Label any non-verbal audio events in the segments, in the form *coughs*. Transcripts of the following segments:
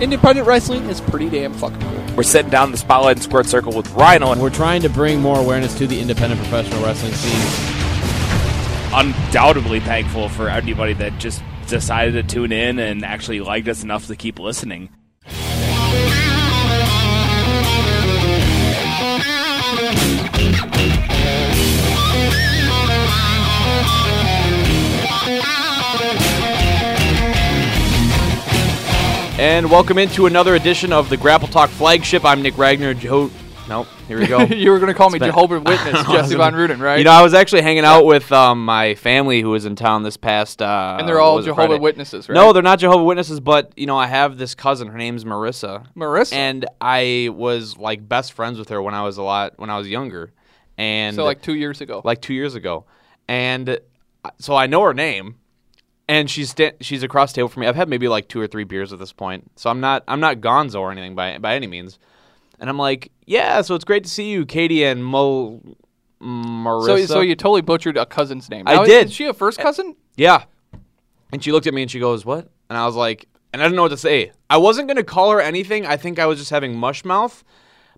independent wrestling is pretty damn fucking cool. We're sitting down in the Spotlight and Squared Circle with Rhino, and We're trying to bring more awareness to the independent professional wrestling scene. undoubtedly thankful for anybody that just decided to tune in and actually liked us enough to keep listening. And welcome into another edition of the Grapple Talk flagship. I'm Nick Ragnar. Joe. Nope. Here we go. *laughs* you were going to call me been- Jehovah's *laughs* Witness, Jesse Von Ruden, right? You know, I was actually hanging out with um, my family who was in town this past. Uh, and they're all what was it, Jehovah's Witnesses, right? No, they're not Jehovah Witnesses, but you know, I have this cousin. Her name's Marissa, Marissa. and I was like best friends with her when I was a lot when I was younger, and so like two years ago. like two years ago, and uh, so I know her name, and she's sta- she's across the table from me. I've had maybe like two or three beers at this point, so I'm not I'm not Gonzo or anything by by any means, and I'm like, yeah, so it's great to see you, Katie and Mo. Marissa. so, so you totally butchered a cousin's name. I Now, did. Is she a first cousin? Yeah. And she looked at me and she goes, What? And I was like, and I didn't know what to say. I wasn't going to call her anything. I think I was just having mush mouth.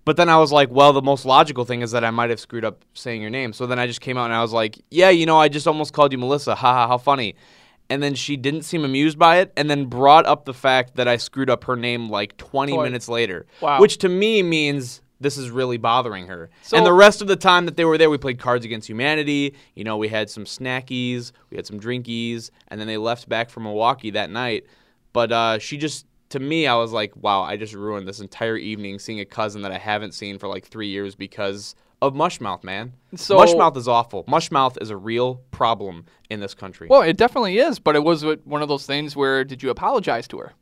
But then I was like, well, the most logical thing is that I might have screwed up saying your name. So then I just came out and I was like, yeah, you know, I just almost called you Melissa. Ha ha, how funny. And then she didn't seem amused by it and then brought up the fact that I screwed up her name like 20 Twice. minutes later. Wow. Which to me means this is really bothering her. So- and the rest of the time that they were there, we played Cards Against Humanity. You know, we had some snackies, we had some drinkies, and then they left back from Milwaukee that night. But uh, she just, to me, I was like, wow, I just ruined this entire evening seeing a cousin that I haven't seen for like three years because of Mushmouth, man. So- Mushmouth is awful. Mushmouth is a real problem in this country. Well, it definitely is, but it was one of those things where did you apologize to her?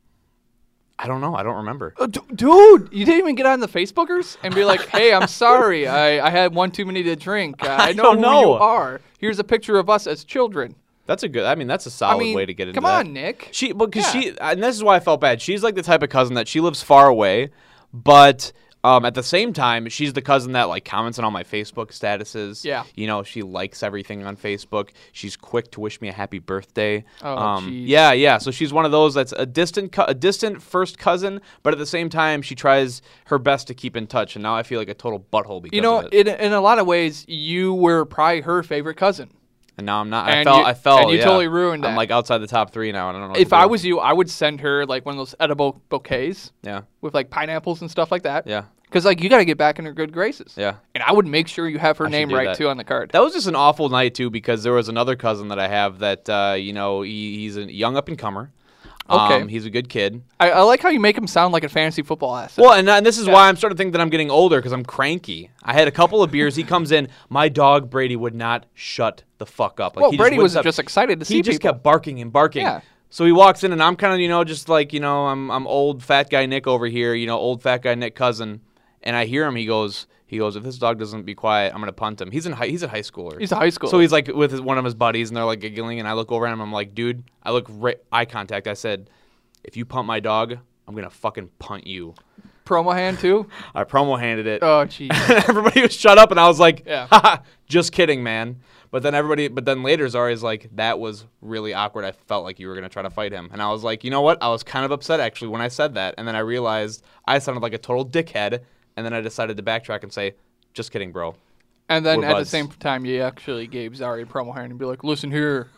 I don't know. I don't remember. Uh, d- dude, you didn't even get on the Facebookers and be like, "Hey, I'm *laughs* sorry. I, I had one too many to drink. *laughs* Uh, I know don't who know. you are. Here's a picture of us as children." That's a good. I mean, that's a solid I mean, way to get into come that. on, Nick. She because Yeah. she and this is why I felt bad. She's like the type of cousin that she lives far away, but um, at the same time, she's the cousin that like comments on all my Facebook statuses. Yeah. you know, she likes everything on Facebook. She's quick to wish me a happy birthday. Oh, um, yeah, yeah. So she's one of those that's a distant, co- a distant first cousin, but at the same time, she tries her best to keep in touch. And now I feel like a total butthole because You know, it. in, in a lot of ways, you were probably her favorite cousin. And now I'm not. I and felt. you- I felt. and you yeah. totally ruined it. I'm like outside the top three now. I don't know. If I was you, I would send her like one of those edible bouquets Yeah. with like pineapples and stuff like that. Yeah. Because like you got to get back in her good graces. Yeah. And I would make sure you have her I name right that. too on the card. That was just an awful night too, because there was another cousin that I have that uh, you know he, he's a young up and comer. Okay. Um, he's a good kid. I, I like how you make him sound like a fantasy football asset. Well, and, and this is why I'm starting to think that I'm getting older because I'm cranky. I had a couple of beers. He comes in. My dog Brady would not shut the fuck up. Like, Well, he Brady was stop- just excited to he see just people. kept barking and barking. Yeah. So he walks in, and I'm kind of you know just like you know I'm I'm old fat guy Nick over here. You know old fat guy Nick cousin, and I hear him. He goes he goes if this dog doesn't be quiet, I'm gonna punt him. He's in high, he's a high schooler. He's a high schooler. So he's like with his, one of his buddies, and they're like giggling, and I look over at him. I'm like, dude, I look right, eye contact. I said, if you punt my dog, I'm gonna fucking punt you. promo hand too. *laughs* I promo handed it. Oh, *laughs* jeez. everybody was shut up, and I was like, Yeah. Just kidding, man. But then everybody, but then later Zari's like, that was really awkward. I felt like you were gonna try to fight him, and I was like, you know what? I was kind of upset actually when I said that, and then I realized I sounded like a total dickhead, and then I decided to backtrack and say, just kidding, bro. And then We're at buds. the same time, you actually gave Zari a promo hand and be like, "Listen here,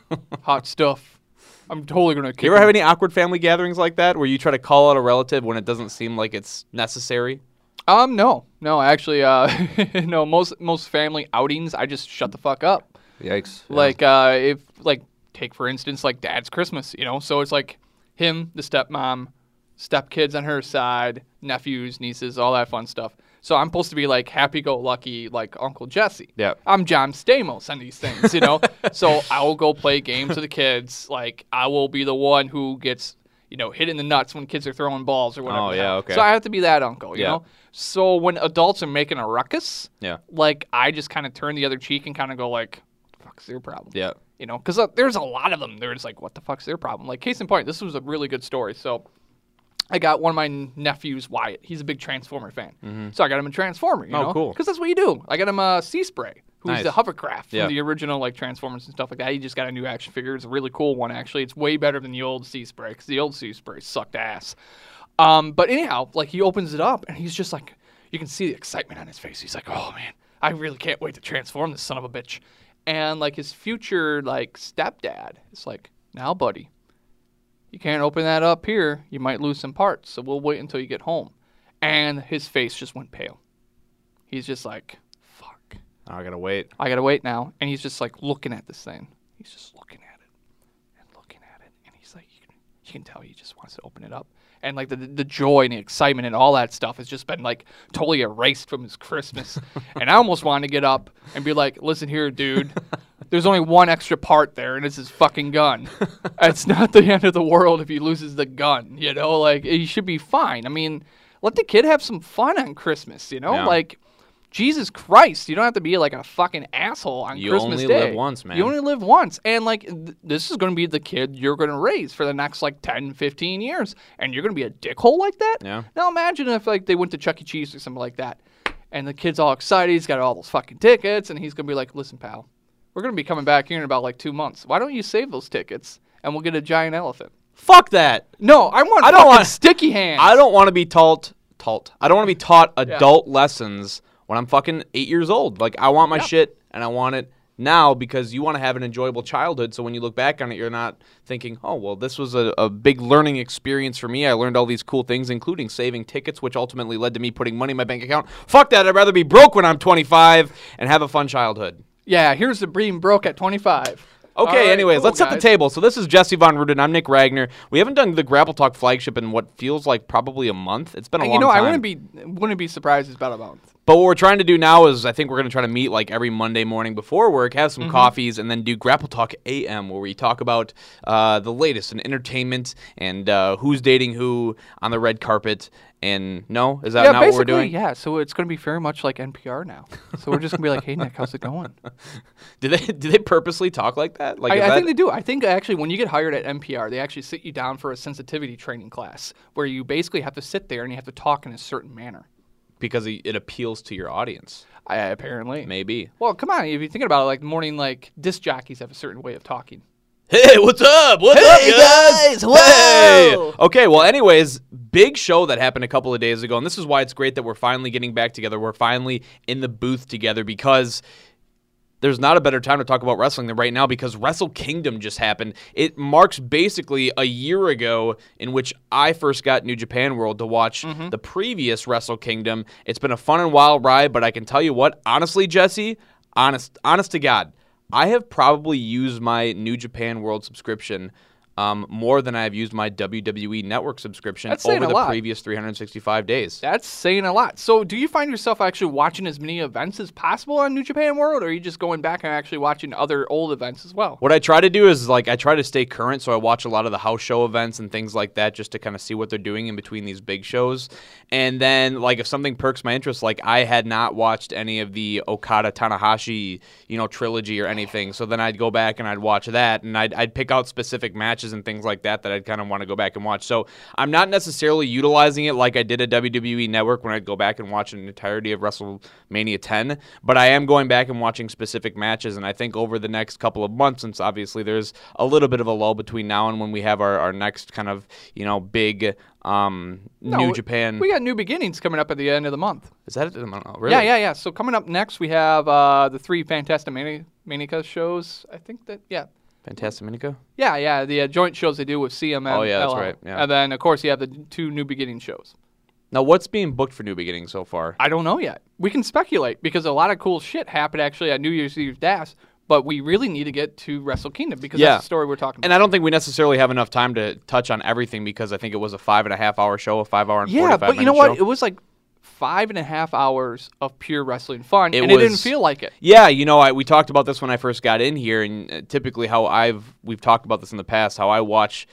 hot stuff. I'm totally gonna kick You ever him." have any awkward family gatherings like that where you try to call out a relative when it doesn't seem like it's necessary? Um, no, no, actually, uh, *laughs* no. Most most family outings, I just shut the fuck up. Yikes! Like, uh, if like take for instance, like Dad's Christmas, you know. So it's like him, the stepmom, stepkids on her side, nephews, nieces, all that fun stuff. So I'm supposed to be like happy-go-lucky, like Uncle Jesse. Yeah. I'm John Stamos on these things, you know. *laughs* so I will go play games with the kids. Like I will be the one who gets, you know, hit in the nuts when kids are throwing balls or whatever. Oh, yeah, okay. So I have to be that uncle, you Yeah. know. So when adults are making a ruckus, yeah, like I just kind of turn the other cheek and kind of go like, "What fuck's their problem?" yeah. You know, because uh, there's a lot of them. There's like, "What the fuck's their problem?" Like case in point, this was a really good story. So I got one of my nephews, Wyatt. He's a big Transformer fan. So I got him a Transformer. You Oh, know? cool. Because that's what you do. I got him a Sea Spray, who's Nice. the hovercraft from Yeah. the original like Transformers and stuff like that. He just got a new action figure. It's a really cool one actually. It's way better than the old Sea Spray because the old Sea Spray sucked ass. Um, but anyhow, like he opens it up and he's just like, you can see the excitement on his face. He's like, oh man, I really can't wait to transform this son of a bitch. And like his future like stepdad is like, now buddy, you can't open that up here. You might lose some parts. So we'll wait until you get home. And his face just went pale. He's just like, fuck. I gotta wait. I gotta wait now. And he's just like looking at this thing. He's just looking at it and looking at it. And he's like, you can, you can tell he just wants to open it up. And like the the joy and the excitement and all that stuff has just been like totally erased from his Christmas. *laughs* and I almost wanted to get up and be like, listen here, dude. There's only one extra part there, and it's his fucking gun. *laughs* it's not the end of the world if he loses the gun. You know, like he should be fine. I mean, let the kid have some fun on Christmas. You know, Yeah. like Jesus Christ, you don't have to be like a fucking asshole on You Christmas Day. You only live once, man. You only live once. And like th- this is going to be the kid you're going to raise for the next like 10, 15 years and you're going to be a dickhole like that? Yeah. Now imagine if like they went to Chuck E. Cheese or something like that. And the kid's all excited, he's got all those fucking tickets and he's going to be like, "Listen, pal. We're going to be coming back here in about like 2 months. Why don't you save those tickets and we'll get a giant elephant?" Fuck that. No, I want I don't want- sticky hands. I don't want to be taught taught. I don't want to be taught adult lessons when I'm fucking eight years old. Like I want my Yeah. shit and I want it now because you want to have an enjoyable childhood. So when you look back on it, you're not thinking, oh well, this was a, a big learning experience for me. I learned all these cool things, including saving tickets, which ultimately led to me putting money in my bank account. Fuck that. I'd rather be broke when I'm 25 and have a fun childhood. Yeah, here's the being broke at 25. Okay, right, anyways, cool, let's set the table. So this is Jesse Von Ruden. I'm Nick Ragnar. We haven't done the Grapple Talk flagship in what feels like probably a month. It's been a long time. You know, time. I wouldn't be wouldn't be surprised it's about a month. But what we're trying to do now is I think we're going to try to meet like every Monday morning before work, have Mm-hmm. some coffees, and then do Grapple Talk AM, where we talk about uh, the latest in entertainment and uh, who's dating who on the red carpet. And no, is that yeah, not what we're doing? yeah. So it's going to be very much like NPR now. So we're just going to be like, "Hey, Nick, how's it going?" *laughs* Do they do they purposely talk like that? Like, I, I that- think they do. I think actually, when you get hired at NPR, they actually sit you down for a sensitivity training class where you basically have to sit there and you have to talk in a certain manner. Because it it appeals to your audience. I, apparently, Maybe. Well, come on. If you're thinking about it, like morning, like disc jockeys have a certain way of talking. Hey, what's up? What's Hey, up, guys? guys. Whoa. Okay, well, anyways, big show that happened a couple of days ago, and this is why it's great that we're finally getting back together. We're finally in the booth together because there's not a better time to talk about wrestling than right now because Wrestle Kingdom just happened. It marks basically a year ago in which I first got New Japan World to watch mm-hmm. the previous Wrestle Kingdom. It's been a fun and wild ride, but I can tell you what, honestly, Jesse, honest, honest to God, I have probably used my New Japan World subscription um, more than I have used my WWE Network subscription That's over the lot. previous 365 days. That's saying a lot. So, do you find yourself actually watching as many events as possible on New Japan World, or are you just going back and actually watching other old events as well? What I try to do is like I try to stay current, so I watch a lot of the house show events and things like that, just to kind of see what they're doing in between these big shows. And then like if something perks my interest, like I had not watched any of the Okada Tanahashi, you know, trilogy or anything, so then I'd go back and I'd watch that, and I'd, I'd pick out specific matches and things like that that I'd kind of want to go back and watch. So I'm not necessarily utilizing it like I did at WWE Network when I'd go back and watch an entirety of WrestleMania 10, but I am going back and watching specific matches, and I think over the next couple of months, since obviously there's a little bit of a lull between now and when we have our, our next kind of you know big um, No, New Japan. We got new beginnings coming up at the end of the month. Is that it? I. Really? Yeah, yeah, yeah. So coming up next, we have uh, the three Fantastic Mani- Manica shows. I think that yeah. Fantastic Minico. Yeah, yeah, the uh, joint shows they do with CMM. Oh, yeah, that's LL. right, yeah. And then, of course, you have the two New Beginning shows. Now, what's being booked for New Beginning so far? I don't know yet. We can speculate because a lot of cool shit happened actually at New Year's Eve Dash, but we really need to get to Wrestle Kingdom because Yeah. that's the story we're talking about. And. I don't think we necessarily have enough time to touch on everything because I think it was a five and a half hour show, a five hour and yeah, 45 but you know what? show. It was like five and a half hours of pure wrestling fun, It and it didn't feel like it. Yeah, you know, I, we talked about this when I first got in here, and uh, typically how I've we've talked about this in the past, how I watch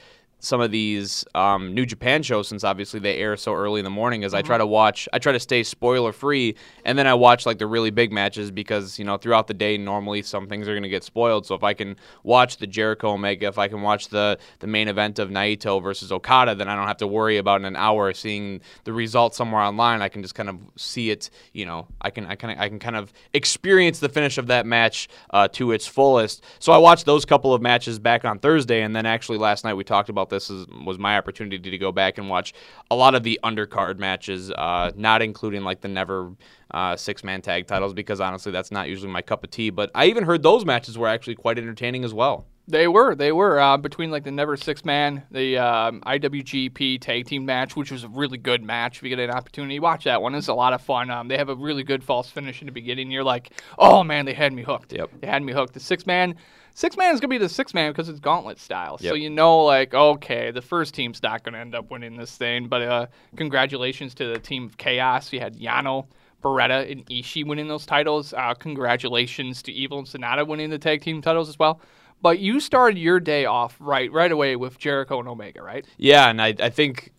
some of these um, New Japan shows since obviously they air so early in the morning. Is I Mm-hmm. try to watch, I try to stay spoiler free, and then I watch like the really big matches because you know throughout the day normally some things are going to get spoiled. So if I can watch the Jericho Omega, if I can watch the the main event of Naito versus Okada, then I don't have to worry about in an hour seeing the result somewhere online. I can just kind of see it. You know, I can I can I can kind of experience the finish of that match uh, to its fullest. So I watched those couple of matches back on Thursday, and then actually last night we talked about this is, was my opportunity to go back and watch a lot of the undercard matches, uh, not including like the never uh, six man tag titles, because honestly, that's not usually my cup of tea. But I even heard those matches were actually quite entertaining as well. They were, they were uh, between like the Never Six Man, the um, IWGP Tag Team match, which was a really good match. If you get an opportunity, watch that one. It's a lot of fun. Um, they have a really good false finish in the beginning. You're like, oh man, they had me hooked. Yep. They had me hooked. The six man, six man is gonna be the six man because it's gauntlet style. So you know, like, okay, the first team's not gonna end up winning this thing. But uh, congratulations to the team of Chaos. You had Yano. Beretta and Ishii winning those titles. Uh, congratulations to Evil and Sanada winning the tag team titles as well. But you started your day off right right away with Jericho and Omega, right? Yeah, and I, I think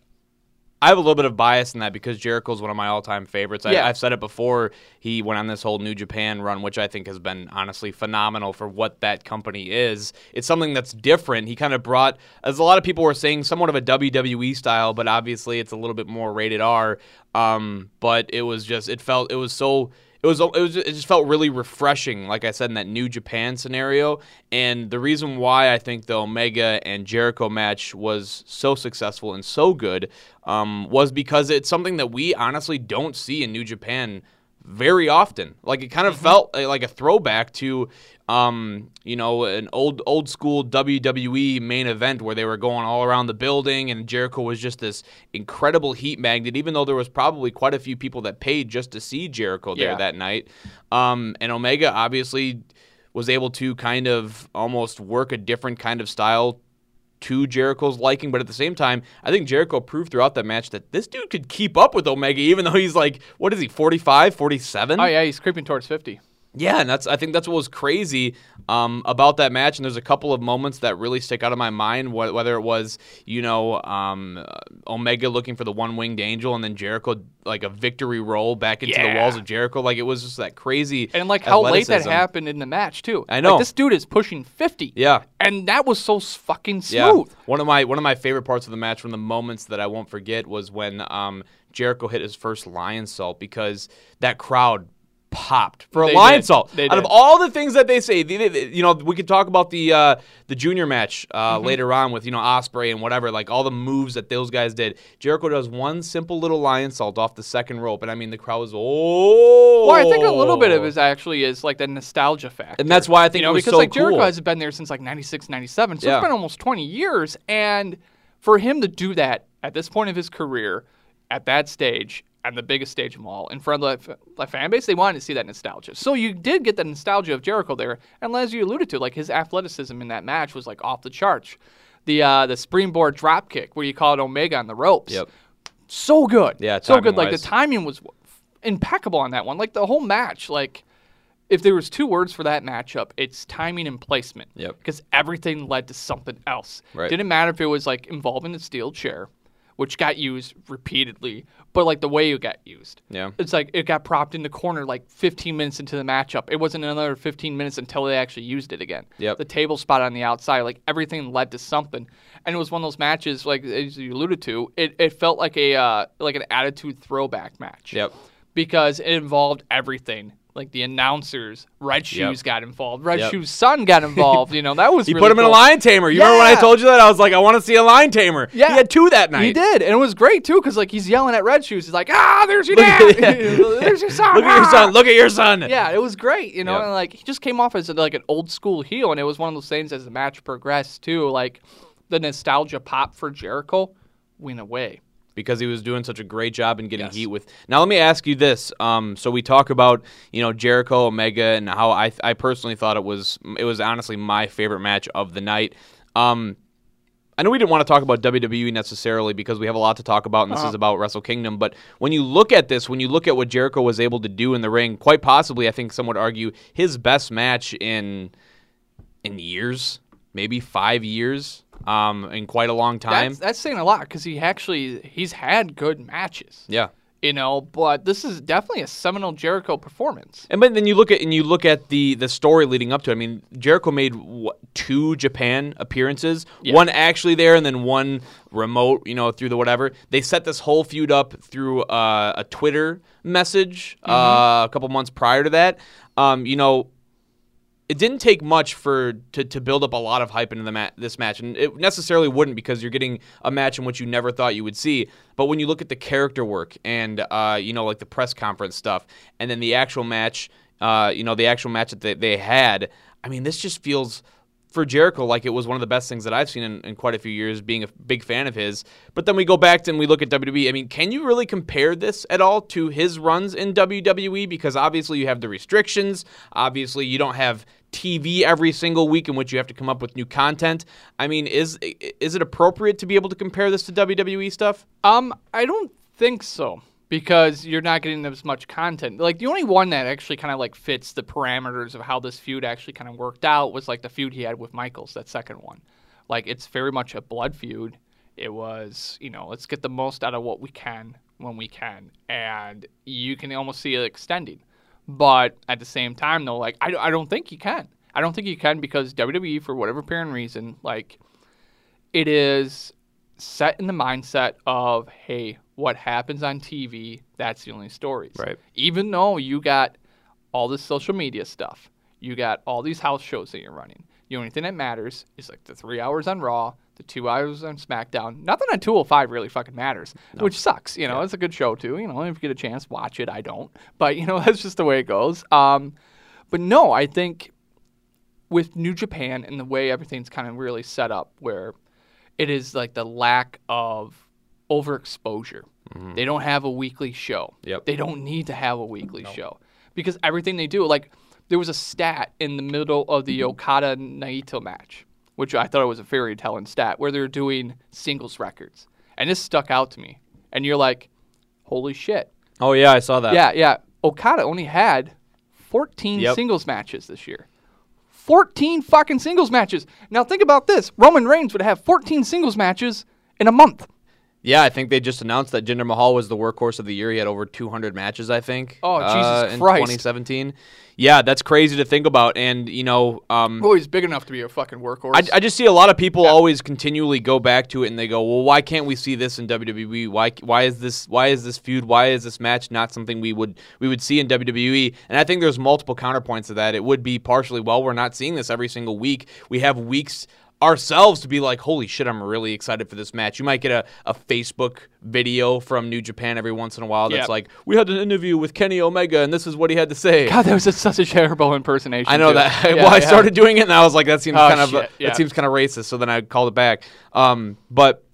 I have a little bit of bias in that because Jericho's one of my all time favorites. I, Yeah. I've said it before. He went on this whole New Japan run, which I think has been honestly phenomenal for what that company is. It's something that's different. He kind of brought, as a lot of people were saying, somewhat of a WWE style, but obviously it's a little bit more rated R. Um, but it was just, it felt, it was so it was it was it just felt really refreshing like i said in that new japan scenario. And the reason why i think the omega and jericho match was so successful and so good um, was because it's something that we honestly don't see in new japan very often like it kind of felt uh, like a throwback to um, you know an old old school wwe main event where they were going all around the building and jericho was just this incredible heat magnet even though there was probably quite a few people that paid just to see jericho there Yeah. that night. Um, and Omega obviously was able to kind of almost work a different kind of style to Jericho's liking, but at the same time, I think Jericho proved throughout that match that this dude could keep up with Omega, even though he's like, what is he, 45, 47? Oh yeah, he's creeping towards fifty. Yeah, and that's I think that's what was crazy um, about that match. And there's a couple of moments that really stick out of my mind. wh- Whether it was you know um, uh, Omega looking for the one winged angel, and then Jericho like a victory roll back into the walls of Jericho. Like it was just that crazy And like how late that happened in the match too. I know. Like, this dude is pushing fifty. Yeah. And that was so fucking Yeah. One of my one of my favorite parts of the match, from the moments that I won't forget, was when um, Jericho hit his first Lionsault because that crowd popped for a They lion did. salt. They Out of all the things that they say, they- they- you know, we could talk about the uh, the junior match uh, Mm-hmm. later on with you know Ospreay and whatever, like all the moves that those guys did. Jericho does one simple little Lionsault off the second rope, and I mean the crowd was oh. Well, I think a little bit of it is actually is like the nostalgia factor. And that's why I think you know because so like Jericho cool. has been there since like 96, 97. So Yeah. it's been almost 20 years and for him to do that at this point of his career at that stage and the biggest stage of them all in front of the, the fan base, they wanted to see that nostalgia. So you did get the nostalgia of Jericho there, and as you alluded to, like his athleticism in that match was like off the charts. The uh, the springboard drop kick where you call it Omega on the ropes Yep. so good. Yeah, so good. Like the timing was impeccable on that one. Like the whole match. Like if there was two words for that matchup, it's timing and placement. Yep. Because everything led to something else. Right. Didn't matter if it was like involving the steel chair, which got used repeatedly, but like the way it got used. Yeah. It's like it got propped in the corner like 15 minutes into the matchup. It wasn't another 15 minutes until they actually used it again. Yep. The table spot on the outside, like everything led to something, and it was one of those matches, like as you alluded to, it, it felt like a uh, like an attitude throwback match. Yep. Because it involved everything. Like the announcers, Red Shoes Yep. got involved. Red Yep. Shoes' son got *laughs* involved. You know that was He really put him in a lion tamer. You remember when I told you that? I was like, I want to see a lion tamer. Yeah. He had two that night. He did, and it was great too, because like he's yelling at Red Shoes. He's like, "Ah, there's your dad. *laughs* *laughs* there's your son. Look at your ah." son. Look at your son. Yeah, it was great, you know, Yep. and like he just came off as like an old school heel, and it was one of those things as the match progressed too, like the nostalgia pop for Jericho went away. Because he was doing such a great job in getting Yes. heat with. Now let me ask you this. Um, so we talk about you know Jericho Omega and how I I personally thought it was it was honestly my favorite match of the night. Um, I know we didn't want to talk about WWE necessarily because we have a lot to talk about, and this is about Wrestle Kingdom. But when you look at this, when you look at what Jericho was able to do in the ring, quite possibly, I think some would argue his best match in in years, maybe five years, um, in quite a long time. That's, that's saying a lot because he actually he's had good matches, yeah. you know. But this is definitely a seminal Jericho performance. And but then you look at and you look at the the story leading up to it. I mean, Jericho made what, two Japan appearances, Yeah. one actually there, and then one remote. You know, through the whatever. They set this whole feud up through uh, a Twitter message uh, a couple months prior to that. Um, you know, it didn't take much for to, to build up a lot of hype into the ma- this match, and it necessarily wouldn't because you're getting a match in which you never thought you would see. But when you look at the character work and uh, you know like the press conference stuff, and then the actual match, uh, you know the actual match that they, they had, I mean this just feels for Jericho like it was one of the best things that I've seen in, in, quite a few years, being a big fan of his. But then we go back and we look at WWE. I mean, can you really compare this at all to his runs in WWE? Because obviously you have the restrictions. Obviously you don't have TV every single week in which you have to come up with new content. I mean, is is it appropriate to be able to compare this to WWE stuff? Um, I don't think so because you're not getting as much content. Like the only one that actually kind of like fits the parameters of how this feud actually kind of worked out was like the feud he had with Michaels, that second one. Like it's very much a blood feud. It was, you know, let's get the most out of what we can when we can, and you can almost see it extending. But at the same time, though, like I, I don't think you can. I don't think you can because WWE, for whatever apparent reason, like it is set in the mindset of, hey, what happens on TV, that's the only stories. Right. Even though you got all this social media stuff, you got all these house shows that you're running. The only thing that matters is like the three hours on Raw, the two hours on SmackDown. Nothing on 205 really fucking matters, no. which sucks. You know, yeah. it's a good show too. You know, if you get a chance, watch it. I don't, but you know, *laughs* that's just the way it goes. Um, but no, I think with New Japan and the way everything's kind of really set up, where it is like the lack of overexposure. Mm-hmm. They don't have a weekly show. Yep. They don't need to have a weekly no. show because everything they do, like there was a stat in the middle of the Okada Naito match, which I thought was a very telling stat, where they're doing singles records, and this stuck out to me. And you're like, holy shit. Oh yeah, I saw that. Yeah, yeah. Okada only had 14 yep. singles matches this year. 14 fucking singles matches. Now think about this. Roman Reigns would have 14 singles matches in a month. Yeah, I think they just announced that Jinder Mahal was the workhorse of the year. He had over 200 matches, I think. Oh, uh, Jesus in Christ. 2017. Yeah, that's crazy to think about. And, you know. Um, oh, he's big enough to be a fucking workhorse. I, I just see a lot of people yeah. always continually go back to it and they go, well, why can't we see this in WWE? Why why is this why is this feud, why is this match not something we would we would see in WWE? And I think there's multiple counterpoints to that. It would be partially, well, we're not seeing this every single week. We have weeks ourselves to be like, holy shit, I'm really excited for this match. You might get a, a Facebook video from New Japan every once in a while that's yep. like, we had an interview with Kenny Omega and this is what he had to say. God, that was a, such a terrible impersonation. I know too. that. *laughs* Yeah, well, I started doing it and I was like, that seems oh, kind of yeah. that seems kind of racist. So then I called it back. Um, but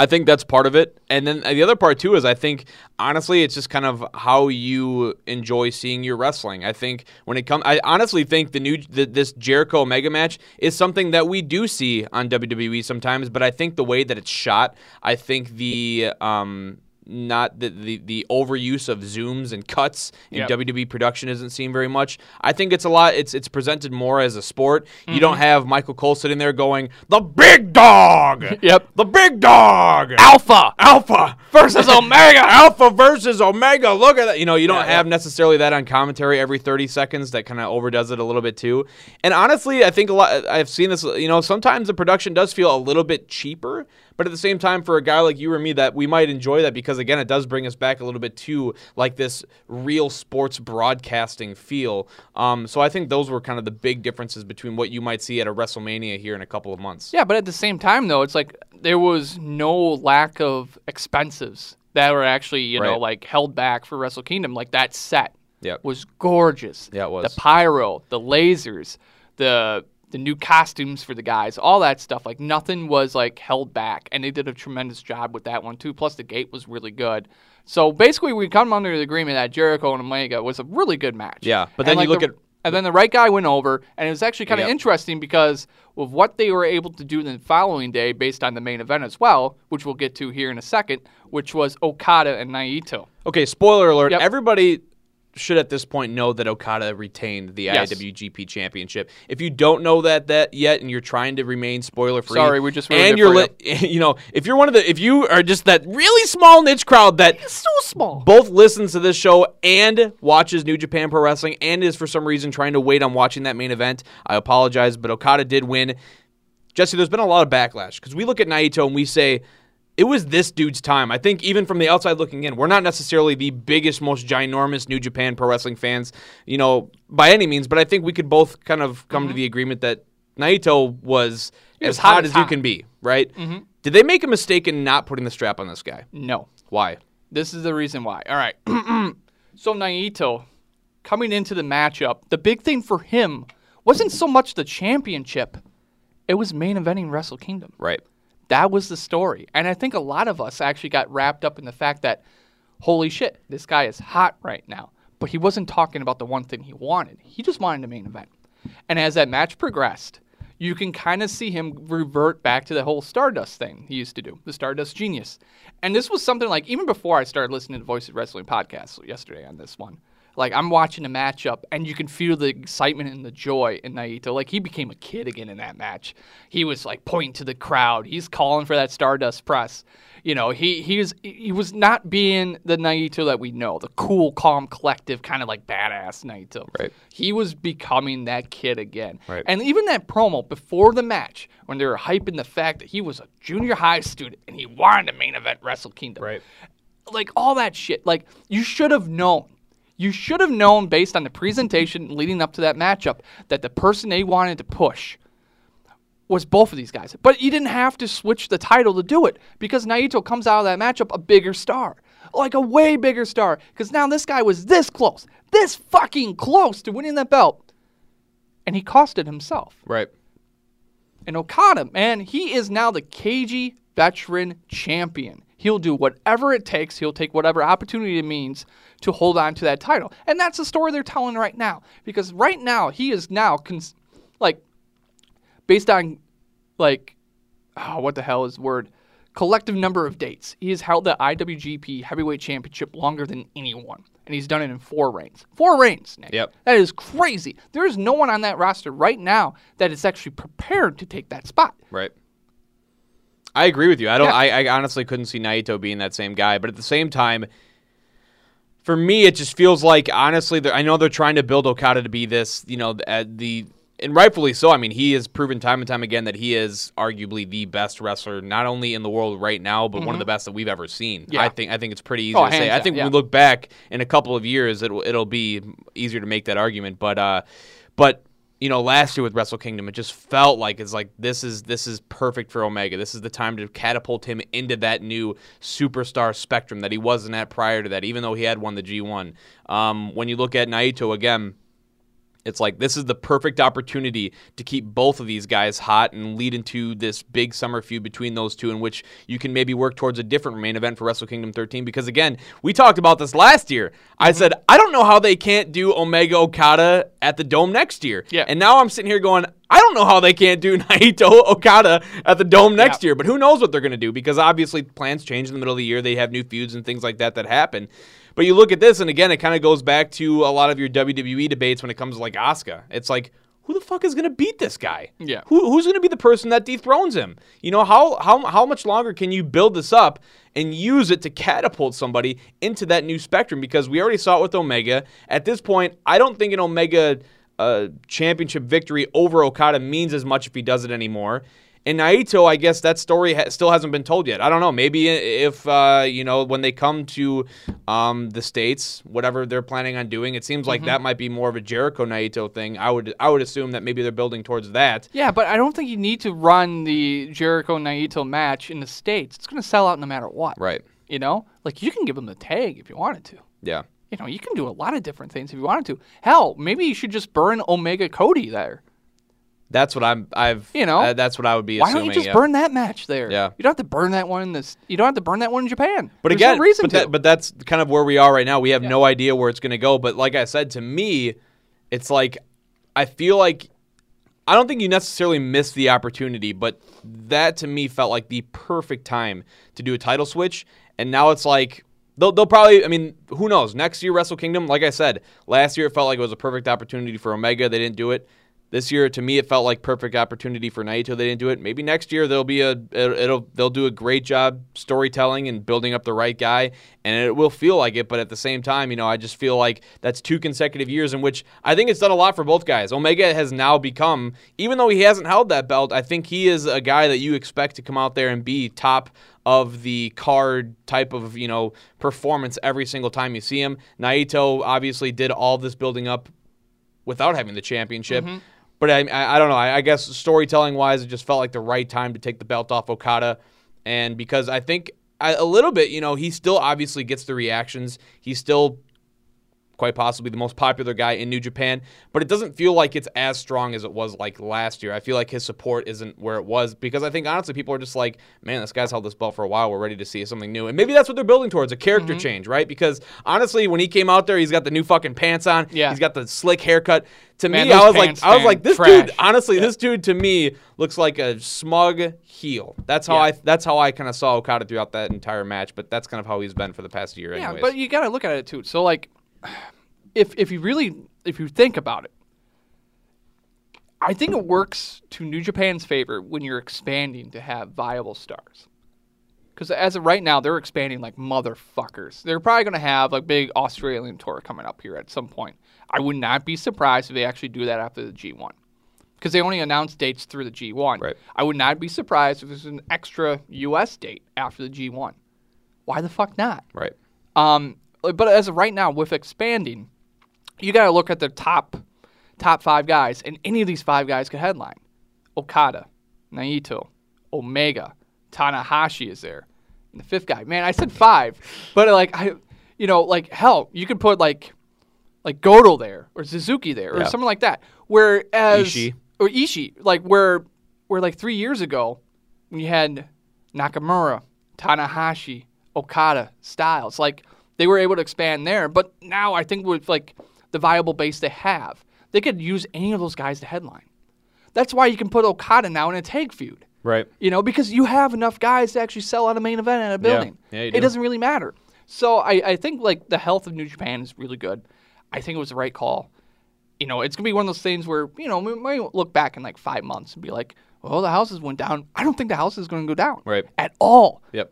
I think that's part of it. And then the other part too is I think honestly it's just kind of how you enjoy seeing your wrestling. I think when it comes I honestly think the new the, this Jericho Omega match is something that we do see on WWE sometimes, but I think the way that it's shot, I think the um not the, the, the overuse of zooms and cuts in yep. WWE production isn't seen very much. I think it's a lot. It's it's presented more as a sport. Mm-hmm. You don't have Michael Cole sitting there going the big dog. *laughs* yep, the big dog. Alpha, Alpha versus *laughs* Omega. Alpha versus Omega. Look at that. You know, you don't yeah, have necessarily that on commentary every 30 seconds. That kind of overdoes it a little bit too. And honestly, I think a lot. I've seen this. You know, sometimes the production does feel a little bit cheaper but at the same time, for a guy like you or me, that we might enjoy that because again, it does bring us back a little bit to like this real sports broadcasting feel. Um, so I think those were kind of the big differences between what you might see at a WrestleMania here in a couple of months. Yeah, but at the same time, though, it's like there was no lack of expenses that were actually you know like held back for Wrestle Kingdom. Like that set yep. was gorgeous. Yeah, it was the pyro, the lasers, the the new costumes for the guys, all that stuff. Like nothing was like held back, and they did a tremendous job with that one too. Plus the gate was really good. So basically, we come under the agreement that Jericho and Omega was a really good match. Yeah, but then and, you look the, at and then the right guy went over, and it was actually kind of yep. interesting because with what they were able to do the following day, based on the main event as well, which we'll get to here in a second, which was Okada and Naito. Okay, spoiler alert! Yep. Everybody should at this point know that Okada retained the yes. IWGP Championship. If you don't know that that yet, and you're trying to remain spoiler free, sorry, we just and you're li- *laughs* you know if you're one of the if you are just that really small niche crowd that it's so small both listens to this show and watches New Japan Pro Wrestling and is for some reason trying to wait on watching that main event, I apologize, but Okada did win. Jesse, there's been a lot of backlash because we look at Naito and we say it was this dude's time. I think even from the outside looking in, we're not necessarily the biggest, most ginormous New Japan Pro Wrestling fans, you know, by any means. But I think we could both kind of come to the agreement that Naito was Mm-hmm. was as hot hot as as you can be, right? Did they make a mistake in not putting the strap on this guy? No. Why? This is the reason why. All right. *clears throat* so Naito coming into the matchup, the big thing for him wasn't so much the championship, it was main eventing Wrestle Kingdom. Right. That was the story. And I think a lot of us actually got wrapped up in the fact that, holy shit, this guy is hot right now. But he wasn't talking about the one thing he wanted. He just wanted a main event. And as that match progressed, you can kind of see him revert back to the whole Stardust thing he used to do, the Stardust Genius. And this was something like, even before I started listening to Voice of Wrestling podcast yesterday on this one, like I'm watching a matchup and you can feel the excitement and the joy in Naito. Like he became a kid again in that match. He was like pointing to the crowd. He's calling for that Stardust press. You know, he he was he was not being the Naito that we know, the cool, calm, collective kind of like badass Naito. Right. He was becoming that kid again. Right. And even that promo before the match, when they were hyping the fact that he was a junior high student and he wanted to main event Wrestle Kingdom Right. like all that shit. Like you should have known. You should have known based on the presentation leading up to that matchup that the person they wanted to push was both of these guys. But you didn't have to switch the title to do it because Naito comes out of that matchup a bigger star. Like a way bigger star. Because now this guy was this close, this fucking close to winning that belt. And he cost it himself. Right. And Okada, man, he is now the cagey veteran champion. He'll do whatever it takes. He'll take whatever opportunity it means to hold on to that title. And that's the story they're telling right now. Because right now, he is now, cons- like, based on, like, oh, what the hell is the word? Collective number of dates. He has held the IWGP Heavyweight Championship longer than anyone. And he's done it in four reigns. Four reigns, Nick. Yep. That is crazy. There is no one on that roster right now that is actually prepared to take that spot. Right. I agree with you. I don't. Yeah. I, I honestly couldn't see Naito being that same guy, but at the same time, for me, it just feels like honestly, I know they're trying to build Okada to be this, you know, the, the and rightfully so. I mean, he has proven time and time again that he is arguably the best wrestler, not only in the world right now, but one of the best that we've ever seen. Mm-hmm. Yeah. I think. I think it's pretty easy Oh, to say. hands I think yeah. when we look back in a couple of years, it'll it'll be easier to make that argument. But uh, but you know, last year with Wrestle Kingdom, it just felt like it's like this is this is perfect for Omega. This is the time to catapult him into that new superstar spectrum that he wasn't at prior to that, even though he had won the G1. Um, when you look at Naito again, it's like this is the perfect opportunity to keep both of these guys hot and lead into this big summer feud between those two, in which you can maybe work towards a different main event for Wrestle Kingdom 13. Because again, we talked about this last year. I mm-hmm. said I don't know how they can't do Omega Okada at the Dome next year. Yeah. And now I'm sitting here going, I don't know how they can't do *laughs* Naito Okada at the Dome next Yeah. year. But who knows what they're going to do? Because obviously plans change in the middle of the year. They have new feuds and things like that that happen. But you look at this, and again, it kind of goes back to a lot of your WWE debates when it comes to like Asuka. It's like, who the fuck is going to beat this guy? Yeah. Who, who's going to be the person that dethrones him? You know, how, how, how much longer can you build this up and use it to catapult somebody into that new spectrum? Because we already saw it with Omega. At this point, I don't think an Omega uh, championship victory over Okada means as much if he does it anymore. And Naito, I guess that story ha- still hasn't been told yet. I don't know. Maybe if uh, you know when they come to um, the states, whatever they're planning on doing, it seems like that might be more of a Jericho Naito thing. I would I would assume that maybe they're building towards that. Yeah, but I don't think you need to run the Jericho Naito match in the States. It's going to sell out no matter what. Right. You know? Like, you can give them the tag if you wanted to. Yeah. You know, you can do a lot of different things if you wanted to. Hell, maybe you should just burn Omega Cody there. That's what I'm. I've. You know? uh, that's what I would be Why assuming. don't you just yeah. burn that match there? Yeah. You don't have to burn that one in this. You don't have to burn that one in Japan. But There's again, no reason but, to. that, but that's kind of where we are right now. We have no idea where it's going to go. But like I said, to me, it's like I feel like I don't think you necessarily missed the opportunity, but that to me felt like the perfect time to do a title switch. And now it's like they'll, they'll probably. I mean, who knows? Next year, Wrestle Kingdom. Like I said, last year it felt like it was a perfect opportunity for Omega. They didn't do it. This year, to me, it felt like perfect opportunity for Naito. They didn't do it. Maybe next year they'll be a it'll, they'll do a great job storytelling and building up the right guy, and it will feel like it. But at the same time, you know, I just feel like that's two consecutive years in which I think it's done a lot for both guys. Omega has now become, even though he hasn't held that belt, I think he is a guy that you expect to come out there and be top of the card type of you know performance every single time you see him. Naito obviously did all this building up without having the championship. Mm-hmm. But I, I, I don't know. I, I guess storytelling wise, it just felt like the right time to take the belt off Okada, and because I think I, a little bit, you know, he still obviously gets the reactions. He still quite possibly the most popular guy in New Japan, but it doesn't feel like it's as strong as it was like last year. I feel like his support isn't where it was because I think honestly people are just like, man, this guy's held this belt for a while. We're ready to see something new. And maybe that's what they're building towards, a character mm-hmm. change, right? Because honestly, when he came out there, he's got the new fucking pants on. Yeah. He's got the slick haircut. To Man, me, I was like I was like this trash. dude honestly, this dude to me looks like a smug heel. That's how Yeah. I that's how I kind of saw Okada throughout that entire match, but that's kind of how he's been for the past year anyway. Yeah, but you got to look at it too. So like, if if you really if you think about it, I think it works to New Japan's favor when you're expanding to have viable stars. Because as of right now, they're expanding like motherfuckers. They're probably going to have like big Australian tour coming up here at some point. I would not be surprised if they actually do that after the G1. Because they only announced dates through the G1. Right. I would not be surprised if there's an extra US date after the G1. Why the fuck not? right. Um, Uh, but as of right now, with expanding, you got to look at the top top five guys, and any of these five guys could headline. Okada, Naito, Omega, Tanahashi is there, and the fifth guy. Man, I said five, but like I, you know, like hell, you could put like like Goto there or Suzuki there or Yeah. something like that. Whereas Ishii. or Ishii, like where where like three years ago when you had Nakamura, Tanahashi, Okada, Styles, like they were able to expand there. But now I think with like the viable base they have, they could use any of those guys to headline. That's why you can put Okada now in a tag feud. Right. You know, because you have enough guys to actually sell out a main event at a building. Yeah, you it doesn't really matter. So I, I think like the health of New Japan is really good. I think it was the right call. You know, it's gonna be one of those things where you know we might look back in like five months and be like, "Well, the houses went down." I don't think the house is going to go down, Right. At all. Yep.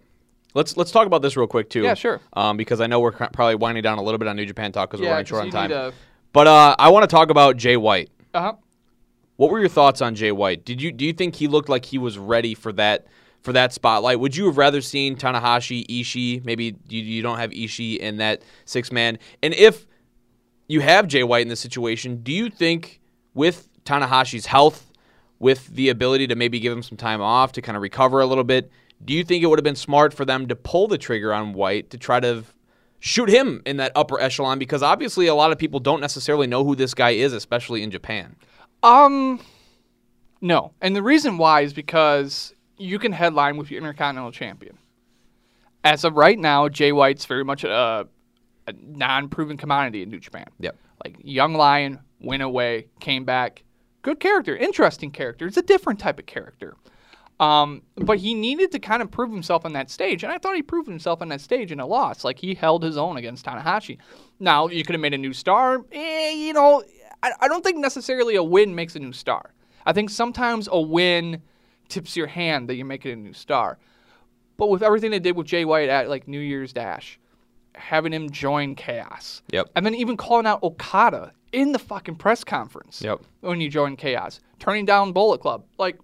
Let's let's talk about this real quick too. Yeah, sure. Um, because I know we're probably winding down a little bit on New Japan talk because we're running short on time. need But uh, I want to talk about Jay White. Uh huh. What were your thoughts on Jay White? Did you do you think he looked like he was ready for that for that spotlight? Would you have rather seen Tanahashi, Ishii? Maybe you, you don't have Ishii in that six man. And if you have Jay White in this situation, do you think with Tanahashi's health, with the ability to maybe give him some time off to kind of recover a little bit, do you think it would have been smart for them to pull the trigger on White to try to shoot him in that upper echelon? Because obviously a lot of people don't necessarily know who this guy is, especially in Japan. Um, no, and the reason why is because you can headline with your Intercontinental Champion. As of right now, Jay White's very much a, a non-proven commodity in New Japan. Yep. Like young lion, went away, came back, good character, interesting character. It's a different type of character. Um, but he needed to kind of prove himself on that stage, and I thought he proved himself on that stage in a loss. Like he held his own against Tanahashi. Now you could have made a new star. Eh, you know, I, I don't think necessarily a win makes a new star. I think sometimes a win tips your hand that you're making a new star. But with everything they did with Jay White at like New Year's Dash, having him join Chaos, Yep. and then even calling out Okada in the fucking press conference, Yep. when you join Chaos, turning down Bullet Club, like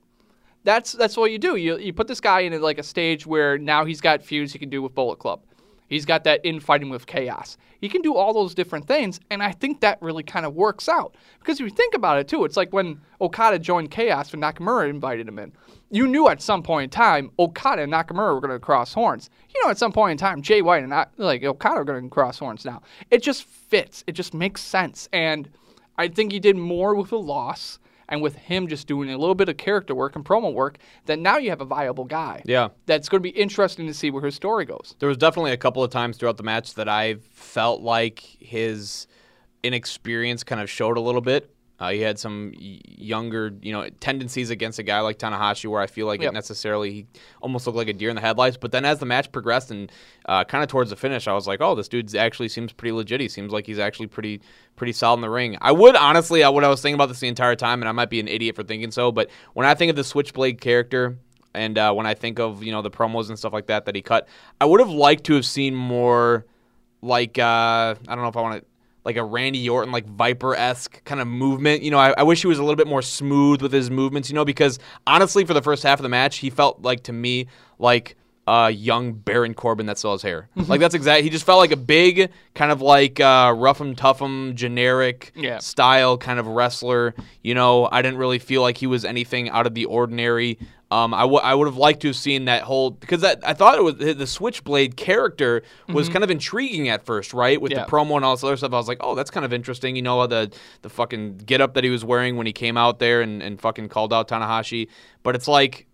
that's that's what you do. You you put this guy in like a stage where now he's got feuds he can do with Bullet Club. He's got that infighting with Chaos. He can do all those different things, and I think that really kind of works out. Because if you think about it too, it's like when Okada joined Chaos when Nakamura invited him in. You knew at some point in time Okada and Nakamura were going to cross horns. You know, at some point in time, Jay White and I, like Okada are going to cross horns now. It just fits. It just makes sense, and I think he did more with the loss and with him just doing a little bit of character work and promo work, that now you have a viable guy. Yeah. That's going to be interesting to see where his story goes. There was definitely a couple of times throughout the match that I felt like his inexperience kind of showed a little bit. Uh, he had some younger, you know, tendencies against a guy like Tanahashi, where I feel like Yep. it necessarily he almost looked like a deer in the headlights. But then as the match progressed and uh, kind of towards the finish, I was like, oh, this dude actually seems pretty legit. He seems like he's actually pretty pretty solid in the ring. I would honestly, I, what I was thinking about this the entire time, and I might be an idiot for thinking so, but when I think of the Switchblade character. And uh, when I think of you know the promos and stuff like that that he cut, I would have liked to have seen more like uh, I don't know if I want to like a Randy Orton like Viper esque kind of movement. You know, I, I wish he was a little bit more smooth with his movements. You know, because honestly, for the first half of the match, he felt like to me like a young Baron Corbin that still has hair. *laughs* like that's exact. He just felt like a big kind of like uh, rough and tough 'em generic Yeah. style kind of wrestler. You know, I didn't really feel like he was anything out of the ordinary. Um, I, w- I would have liked to have seen that whole because that, I thought it was the Switchblade character was kind of intriguing at first, right? With Mm-hmm. Yeah. the promo and all this other stuff, I was like, oh, that's kind of interesting. You know, the the fucking get up that he was wearing when he came out there and, and fucking called out Tanahashi. But it's like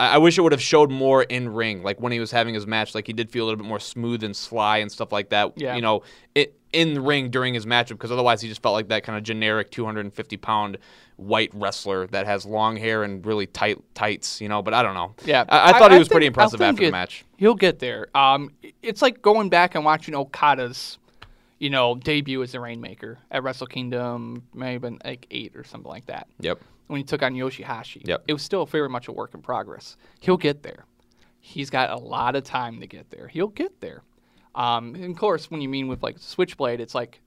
I I wish it would have showed more in ring, like when he was having his match. Like he did feel a little bit more smooth and sly and stuff like that. Yeah. You know, it, in the ring during his matchup, because otherwise he just felt like that kind of generic 250 pound white wrestler that has long hair and really tight tights. You know, but I don't know. Yeah, I, I thought he was pretty impressive I think after the match. He'll get there. Um, it's like going back and watching Okada's, you know, debut as the Rainmaker at Wrestle Kingdom, maybe been like eight or something like that. Yep. When he took on Yoshihashi, Yep. it was still very much a work in progress. He'll get there. He's got a lot of time to get there. He'll get there. Um, and of course, when you mean with like Switchblade, it's like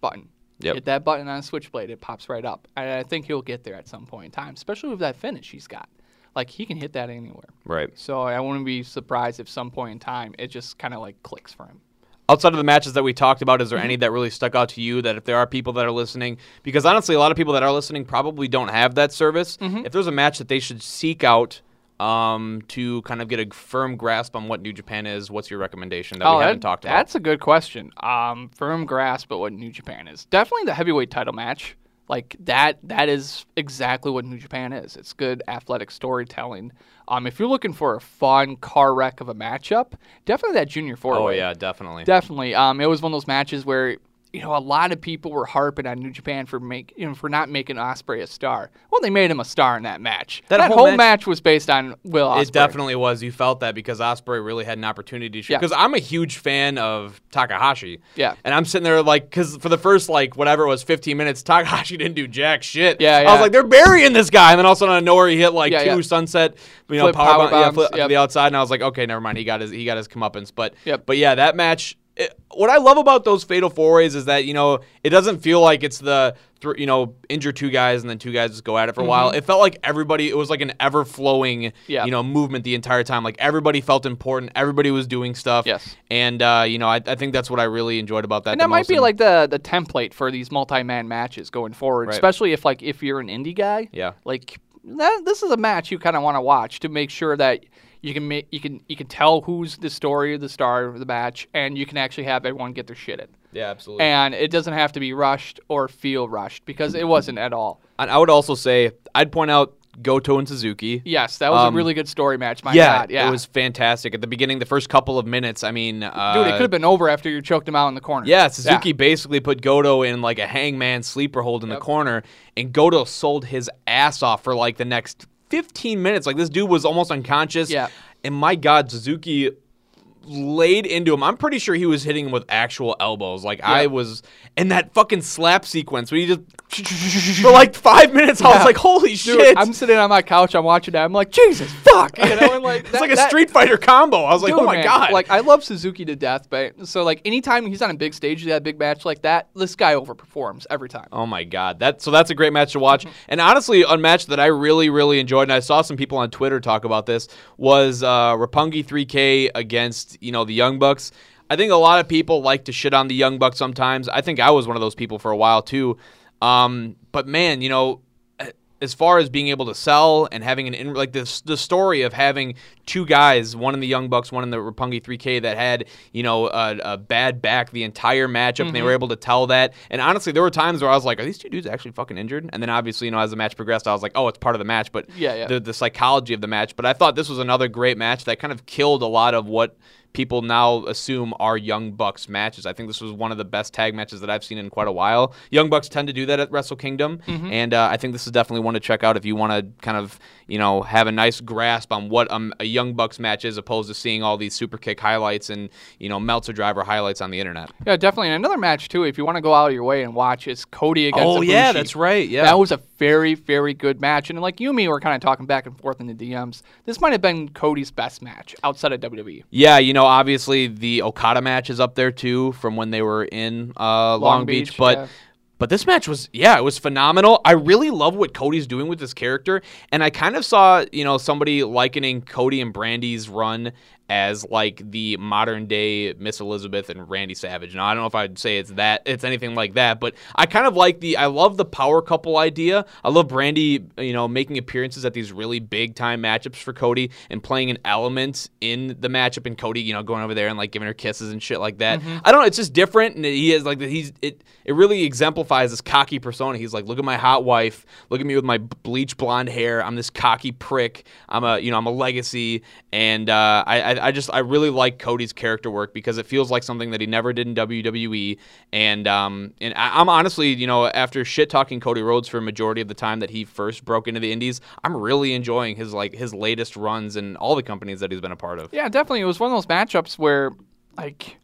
button. Yep. Hit that button on a Switchblade, it pops right up. And I think he'll get there at some point in time, especially with that finish he's got. Like he can hit that anywhere. Right. So I wouldn't be surprised if some point in time it just kind of like clicks for him. outside of the matches that we talked about, is there any that really stuck out to you that if there are people that are listening, because honestly, a lot of people that are listening probably don't have that service. Mm-hmm. If there's a match that they should seek out um, to kind of get a firm grasp on what New Japan is, what's your recommendation that we haven't Oh, that- talked about? That's a good question. Um, firm grasp at what New Japan is. Definitely the heavyweight title match. Like that. That is exactly what New Japan is. It's good athletic storytelling. Um, if you're looking for a fun car wreck of a matchup, definitely that junior four. oh yeah, definitely. Definitely. Um, it was one of those matches where you know a lot of people were harping on New Japan for make you know for not making Ospreay a star. Well, they made him a star in that match. That That, whole match- match, was based on Will Ospreay. It definitely was. You felt that because Ospreay really had an opportunity to Yeah. Because I'm a huge fan of Takahashi. Yeah. And I'm sitting there like, because for the first like whatever it was 15 minutes, Takahashi *laughs* didn't do jack shit. Yeah, I was like, they're burying this guy, and then all of a sudden out of nowhere he hit like Yeah, two yeah. sunset, you know, Flip power, power bomb, yeah, bombs, flip to yep. the outside, and I was like, okay, never mind. He got his he got his comeuppance. But Yep. but yeah, that match. It, what I love about those fatal four ways is that you know it doesn't feel like it's the thr you know injure two guys and then two guys just go at it for a while. It felt like everybody. It was like an ever flowing Mm-hmm. Yeah. you know movement the entire time. Like everybody felt important. Everybody was doing stuff. Yes. And uh, you know I, I think that's what I really enjoyed about that. and that might be And- like the the template for these multi-man matches going forward, Right. especially if like if you're an indie guy. Yeah. Like that, this is a match you kind of want to watch to make sure that you can make you can you can tell who's the story of the star of the match, and you can actually have everyone get their shit in. yeah absolutely. And it doesn't have to be rushed or feel rushed because it wasn't at all. And I would also say I'd point out Goto and Suzuki. Yes, that was Um, a really good story match. My yeah, God, yeah. it was fantastic at the beginning. The first couple of minutes, I mean, uh, Dude, it could have been over after you choked him out in the corner. Yeah, Suzuki basically put Goto in like a hangman sleeper hold in the corner, and Goto sold his ass off for like the next 15 minutes. Like this dude was almost unconscious. Yeah. And my God, Suzuki laid into him. I'm pretty sure he was hitting him with actual elbows. Like I was in that fucking slap sequence where he just *laughs* for like five minutes. I was like, holy Dude, shit! I'm sitting on my couch, I'm watching that. I'm like, Jesus, fuck, *laughs* you know, and like it's that- like a that- Street Fighter combo. I was like, Dude, oh my man, god! Like I love Suzuki to death, but so like anytime he's on a big stage, that big match like that, this guy overperforms every time. Oh my god, that so that's a great match to Mm-hmm. watch. And honestly, a match that I really really enjoyed, and I saw some people on Twitter talk about this, was uh, Roppongi 3K against you know the Young Bucks. I think a lot of people like to shit on the Young Bucks sometimes. I think I was one of those people for a while too. Um, but man, you know, as far as being able to sell and having an in, like this the story of having two guys, one in the Young Bucks, one in the Roppongi 3K that had you know a, a bad back the entire matchup, and they were able to tell that. And honestly, there were times where I was like, "Are these two dudes actually fucking injured?" And then obviously, you know, as the match progressed, I was like, "Oh, it's part of the match." But Yeah, yeah. The, the psychology of the match. But I thought this was another great match that kind of killed a lot of what people now assume are Young Bucks matches. I think this was one of the best tag matches that I've seen in quite a while. Young Bucks tend to do that at Wrestle Kingdom, and uh, I think this is definitely one to check out if you want to kind of you know have a nice grasp on what um, a Young Bucks match is, opposed to seeing all these super kick highlights and you know Meltzer driver highlights on the internet. Yeah, definitely. And another match too, if you want to go out of your way and watch, is Cody against. Ibushi. Oh, yeah, that's right. Yeah, That was a very, very good match. And like you and me were kind of talking back and forth in the DMs. This might have been Cody's best match outside of. WWE. Yeah, you know, obviously the Okada match is up there too from when they were in uh, Long, Beach, Beach, but yeah. but this match was yeah, it was phenomenal. I really love what Cody's doing with this character, and I kind of saw you know somebody likening Cody and Brandi's run as like the modern day Miss Elizabeth and Randy Savage. Now I don't know if I'd say it's that it's anything like that, but I kind of like the I love the power couple idea. I love Brandi, you know, making appearances at these really big time matchups for Cody and playing an element in the matchup and Cody, you know, going over there and like giving her kisses and shit like that. I don't know, it's just different and he is like he's it it really exemplifies this cocky persona. He's like, "Look at my hot wife. Look at me with my bleach blonde hair. I'm this cocky prick. I'm a, you know, I'm a legacy." And uh, I, I, I just, I really like Cody's character work because it feels like something that he never did in WWE. And, um, and I, I'm honestly, you know, after shit talking Cody Rhodes for a majority of the time that he first broke into the Indies, I'm really enjoying his like his latest runs and all the companies that he's been a part of. Yeah, definitely. It was one of those matchups where, like,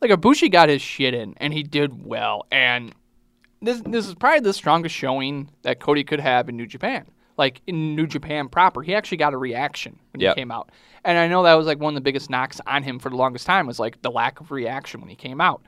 like Ibushi got his shit in and he did well. And this this is probably the strongest showing that Cody could have in New Japan. Like in New Japan proper, he actually got a reaction when Yep. he came out. And I know that was like one of the biggest knocks on him for the longest time was like the lack of reaction when he came out.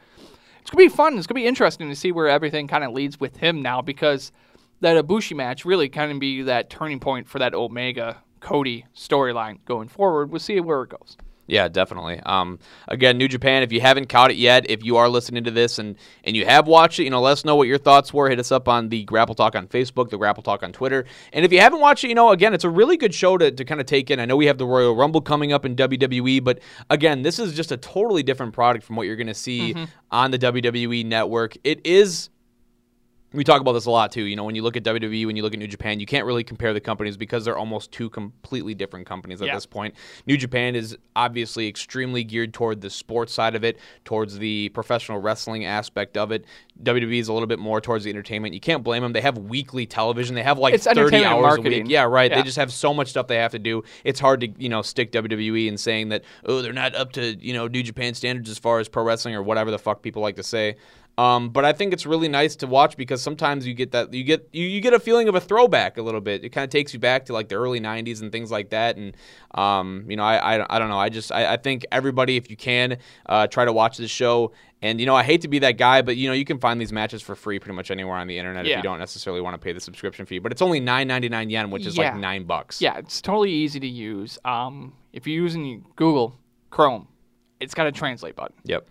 It's gonna be fun. It's gonna be interesting to see where everything kind of leads with him now because that Ibushi match really kind of be that turning point for that Omega Cody storyline going forward. We'll see where it goes. Yeah, definitely. Um, again, New Japan. If you haven't caught it yet, if you are listening to this and and you have watched it, you know, let us know what your thoughts were. Hit us up on the Grapple Talk on Facebook, the Grapple Talk on Twitter. And if you haven't watched it, you know, again, it's a really good show to, to kind of take in. I know we have the Royal Rumble coming up in WWE, but again, this is just a totally different product from what you're going to see on the WWE network. It is we talk about this a lot too. You know, when you look at WWE, when you look at New Japan, you can't really compare the companies because they're almost two completely different companies at Yeah. this point. New Japan is obviously extremely geared toward the sports side of it, towards the professional wrestling aspect of it. WWE is a little bit more towards the entertainment. You can't blame them. They have weekly television. They have like It's 30 entertainment hours marketing. a week. Yeah, right. Yeah. They just have so much stuff they have to do. It's hard to, you know, stick WWE and saying that, oh, they're not up to, you know, New Japan standards as far as pro wrestling or whatever the fuck people like to say. Um, but I think it's really nice to watch because sometimes you get that you get you, you get a feeling of a throwback a little bit. It kind of takes you back to like the early '90s and things like that. And um, you know, I, I I don't know. I just I, I think everybody, if you can, uh, try to watch this show. And you know, I hate to be that guy, but you know, you can find these matches for free pretty much anywhere on the internet if you don't necessarily want to pay the subscription fee. But it's only nine ninety nine yen, which is Yeah. like nine bucks. Yeah, it's totally easy to use. Um, if you're using Google Chrome, it's got a translate button. Yep.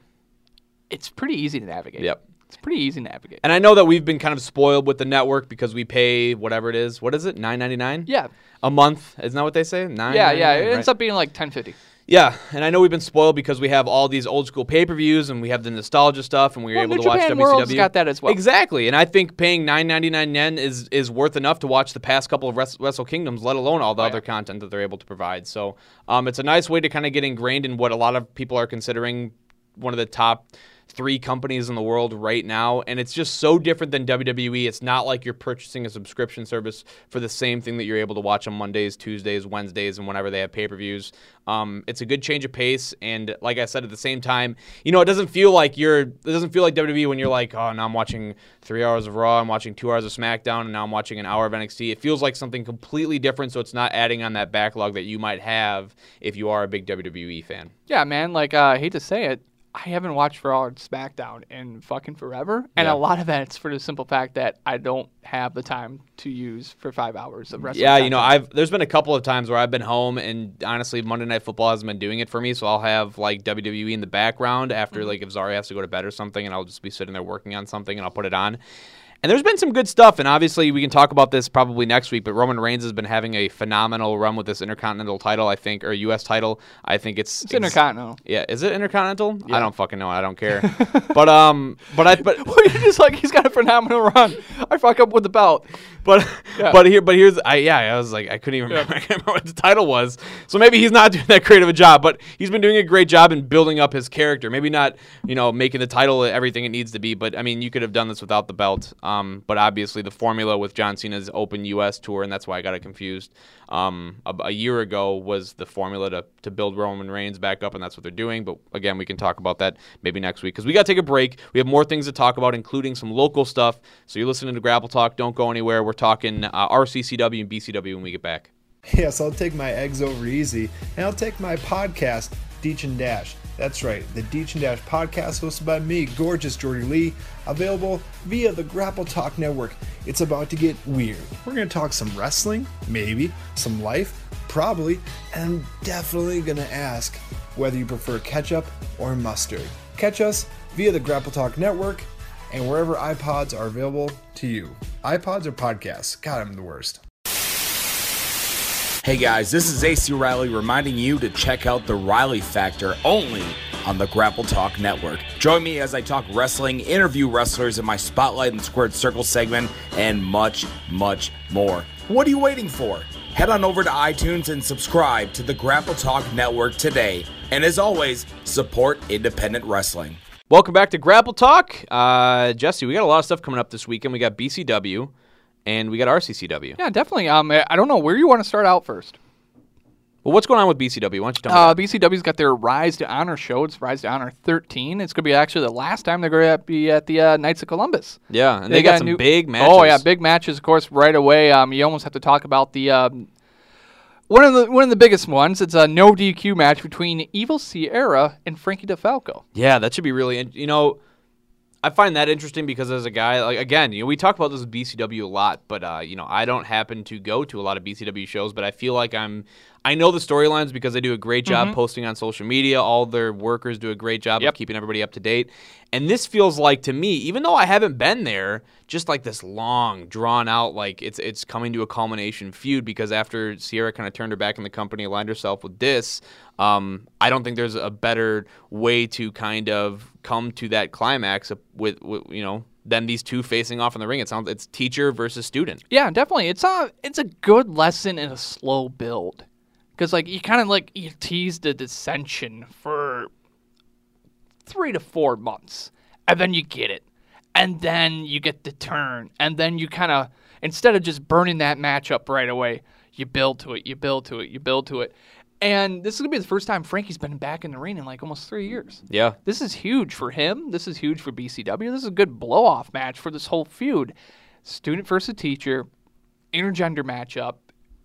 It's pretty easy to navigate. Yep. It's pretty easy to navigate. And I know that we've been kind of spoiled with the network because we pay whatever it is. What is it? Nine ninety nine. Yeah. A month, isn't that what they say? Nine. Yeah, yeah. It right? ends up being like 1050. Yeah, and I know we've been spoiled because we have all these old school pay per views and we have the nostalgia stuff and we were Well, able New to watch Japan WCW. World's got that as well. Exactly, and I think paying nine ninety nine yen is is worth enough to watch the past couple of Wrestle Kingdoms, let alone all the Oh, other yeah. content that they're able to provide. So, um, it's a nice way to kind of get ingrained in what a lot of people are considering one of the top three companies in the world right now and it's just so different than WWE it's not like you're purchasing a subscription service for the same thing that you're able to watch on Mondays Tuesdays Wednesdays and whenever they have pay-per-views. Um, it's a good change of pace and like I said at the same time you know it doesn't feel like you're it doesn't feel like WWE when you're like oh now I'm watching three hours of Raw I'm watching two hours of SmackDown and now I'm watching an hour of NXT it feels like something completely different so it's not adding on that backlog that you might have if you are a big WWE fan. Yeah, man. Like, uh, I hate to say it, I haven't watched Raw or SmackDown in fucking forever, and Yeah. a lot of that is for the simple fact that I don't have the time to use for five hours of wrestling. Yeah, you know. I've there's been a couple of times where I've been home and honestly Monday Night Football hasn't been doing it for me, so I'll have like WWE in the background after Mm-hmm. like if Zari has to go to bed or something and I'll just be sitting there working on something and I'll put it on. And there's been some good stuff, and obviously we can talk about this probably next week. But Roman Reigns has been having a phenomenal run with this Intercontinental title, I think, or U.S. title. I think it's It's Intercontinental. Yeah, is it Intercontinental? I don't fucking know. I don't care. *laughs* but um, but I but *laughs* Well, you're just like he's got a phenomenal run. I fuck up with the belt. but Yeah. but here but here's I yeah I was like I couldn't even remember, *laughs* I remember what the title was. So maybe he's not doing that great of a job, but he's been doing a great job in building up his character. Maybe not you know making the title everything it needs to be, but I mean you could have done this without the belt. Um, but obviously the formula with John Cena's Open U.S. tour, and that's why I got it confused. Um, a, a year ago was the formula to to build Roman Reigns back up, and that's what they're doing. But again, we can talk about that maybe next week because we got to take a break. We have more things to talk about, including some local stuff. So you're listening to Grapple Talk. Don't go anywhere. We're talking uh, RCCW and BCW when we get back. *laughs* Yes, I'll take my eggs over easy, and I'll take my podcast, Deech and Dash. That's right, the Deech and Dash podcast hosted by me, gorgeous Jordy Lee, available via the Grapple Talk Network. It's about to get weird. We're going to talk some wrestling, maybe, some life, probably, and I'm definitely going to ask whether you prefer ketchup or mustard. Catch us via the Grapple Talk Network and wherever iPods are available to you. iPods or podcasts? God, I'm the worst. Hey guys, this is AC Riley reminding you to check out the Riley Factor only on the Grapple Talk Network. Join me as I talk wrestling, interview wrestlers in my Spotlight and Squared Circle segment, and much, much more. What are you waiting for? Head on over to iTunes and subscribe to the Grapple Talk Network today. And as always, support independent wrestling. Welcome back to Grapple Talk. Uh, Jesse, we got a lot of stuff coming up this weekend. We got BCW and we got RCCW. Yeah, definitely. Um, I don't know where you want to start out first. Well, what's going on with BCW? Why don't you tell me? Uh? BCW's got their Rise to Honor show. It's Rise to Honor 13. It's going to be actually the last time they're going to be at the uh, Knights of Columbus. yeah, and they, got, a some new- big matches. Oh yeah, big matches. Of course, right away. Um, you almost have to talk about the um, one of the one of the biggest ones. It's a no DQ match between Evil Sierra and Frankie DeFalco. Yeah, that should be really. You know, I find that interesting because as a guy, like again, you know, we talk about this BCW a lot, but uh, you know, I don't happen to go to a lot of BCW shows, but I feel like I'm. I know the storylines because they do a great job posting on social media. All their workers do a great job Yep. of keeping everybody up to date. And this feels like to me, even though I haven't been there, just like this long, drawn out, like it's it's coming to a culmination feud because after Sierra kind of turned her back in the company, aligned herself with this, um, I don't think there's a better way to kind of come to that climax with, with you know than these two facing off in the ring. It sounds it's teacher versus student. Yeah, definitely. It's a it's a good lesson in a slow build, because like you kind of like you tease the dissension for three to four months, and then you get it, and then you get the turn, and then you kind of instead of just burning that match up right away, you build to it, you build to it, you build to it, and this is gonna be the first time Frankie's been back in the ring in like almost three years. Yeah, This is huge for him. This is huge for BCW. This is a good blow off match for this whole feud. Student versus teacher, intergender matchup.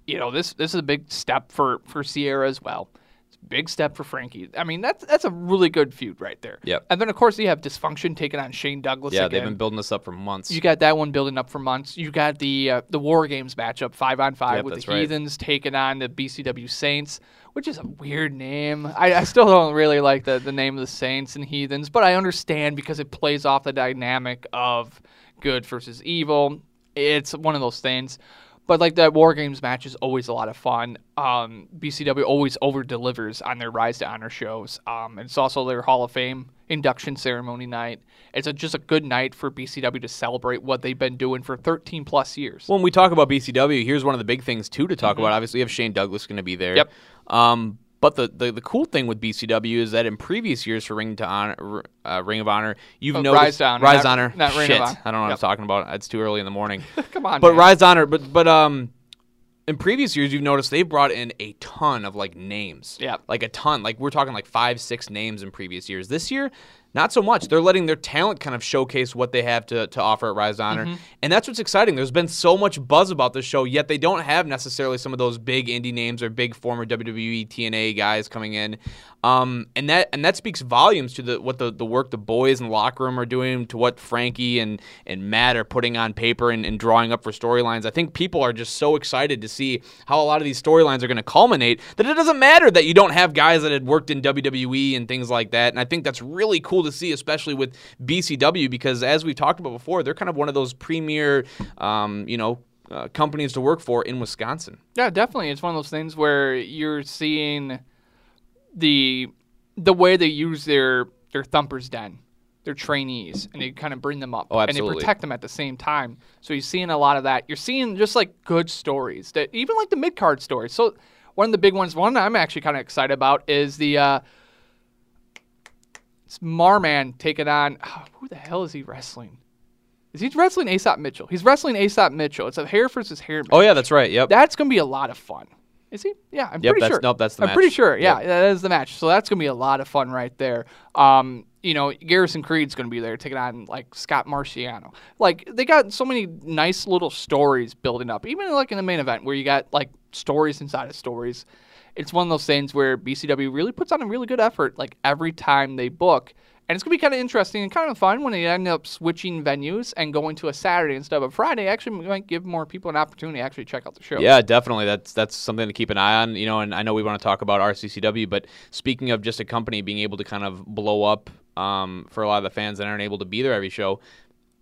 You know, this this is a big step for for Sierra as well. It's a big step for Frankie. I mean, that's that's a really good feud right there. Yep. And then of course you have dysfunction taking on Shane Douglas. yeah, again. they've been building this up for months. You got that one building up for months. You got the uh, the War Games matchup, five on five, Yep, with the right. Heathens taking on the BCW Saints, which is a weird name. I, I still don't really like the, the name of the Saints and Heathens, but I understand because it plays off the dynamic of good versus evil. It's one of those things. But like that War Games match is always a lot of fun. Um, BCW always over delivers on their Rise to Honor shows. Um, it's also their Hall of Fame induction ceremony night. It's a, just a good night for BCW to celebrate what they've been doing for 13 plus years. When we talk about BCW, here's one of the big things too to talk about. Obviously, we have Shane Douglas going to be there. Mm-hmm. Yep. Um, but the, the the cool thing with BCW is that in previous years for Ring to Honor, uh, Ring of Honor, you've Oh, noticed Rise Honor, Rise not- Honor, not Ring of Shit, Honor. I don't know what I'm talking about. It's too early in the morning. *laughs* Come on, but man. Rise Honor, but but um, in previous years, you've noticed they've brought in a ton of like names. Yeah. Like a ton. Like we're talking like five, six names in previous years. This year, not so much. They're letting their talent kind of showcase what they have to, to offer at Rise Honor. Mm-hmm. And that's what's exciting. There's been so much buzz about this show, yet they don't have necessarily some of those big indie names or big former WWE TNA guys coming in. Um, and that and that speaks volumes to the what the, the work the boys in the locker room are doing, to what Frankie and, and Matt are putting on paper and, and drawing up for storylines. I think people are just so excited to see how a lot of these storylines are going to culminate that it doesn't matter that you don't have guys that had worked in WWE and things like that. And I think that's really cool to see, especially with BCW, because as we've talked about before, they're kind of one of those premier, um, you know, uh, companies to work for in Wisconsin. Yeah, definitely. It's one of those things where you're seeing the the way they use their their Thumper's Den, their trainees, and they kind of bring them up Oh, and they protect them at the same time. So you're seeing a lot of that. You're seeing just like good stories that even like the mid card stories. So one of the big ones, one I'm actually kind of excited about is the uh, it's Marman taking on who the hell is he wrestling? Is he wrestling Aesop Mitchell? He's wrestling Aesop Mitchell. It's a hair versus hair. Oh yeah, that's right. Yep. That's gonna be a lot of fun. Is he? Yeah, I'm Yep, pretty that's- sure. nope, that's the I'm pretty sure. Yeah, Yep. that is the match. So that's gonna be a lot of fun right there. Um, you know, Garrison Creed's gonna be there taking on like Scott Marciano. Like they got so many nice little stories building up. Even like in the main event where you got like stories inside of stories. It's one of those things where BCW really puts on a really good effort like every time they book. And it's gonna be kind of interesting and kind of fun when they end up switching venues and going to a Saturday instead of a Friday. Actually, might give more people an opportunity to actually check out the show. Yeah, definitely. That's that's something to keep an eye on. You know, and I know we want to talk about RCCW, but speaking of just a company being able to kind of blow up um, for a lot of the fans that aren't able to be there every show,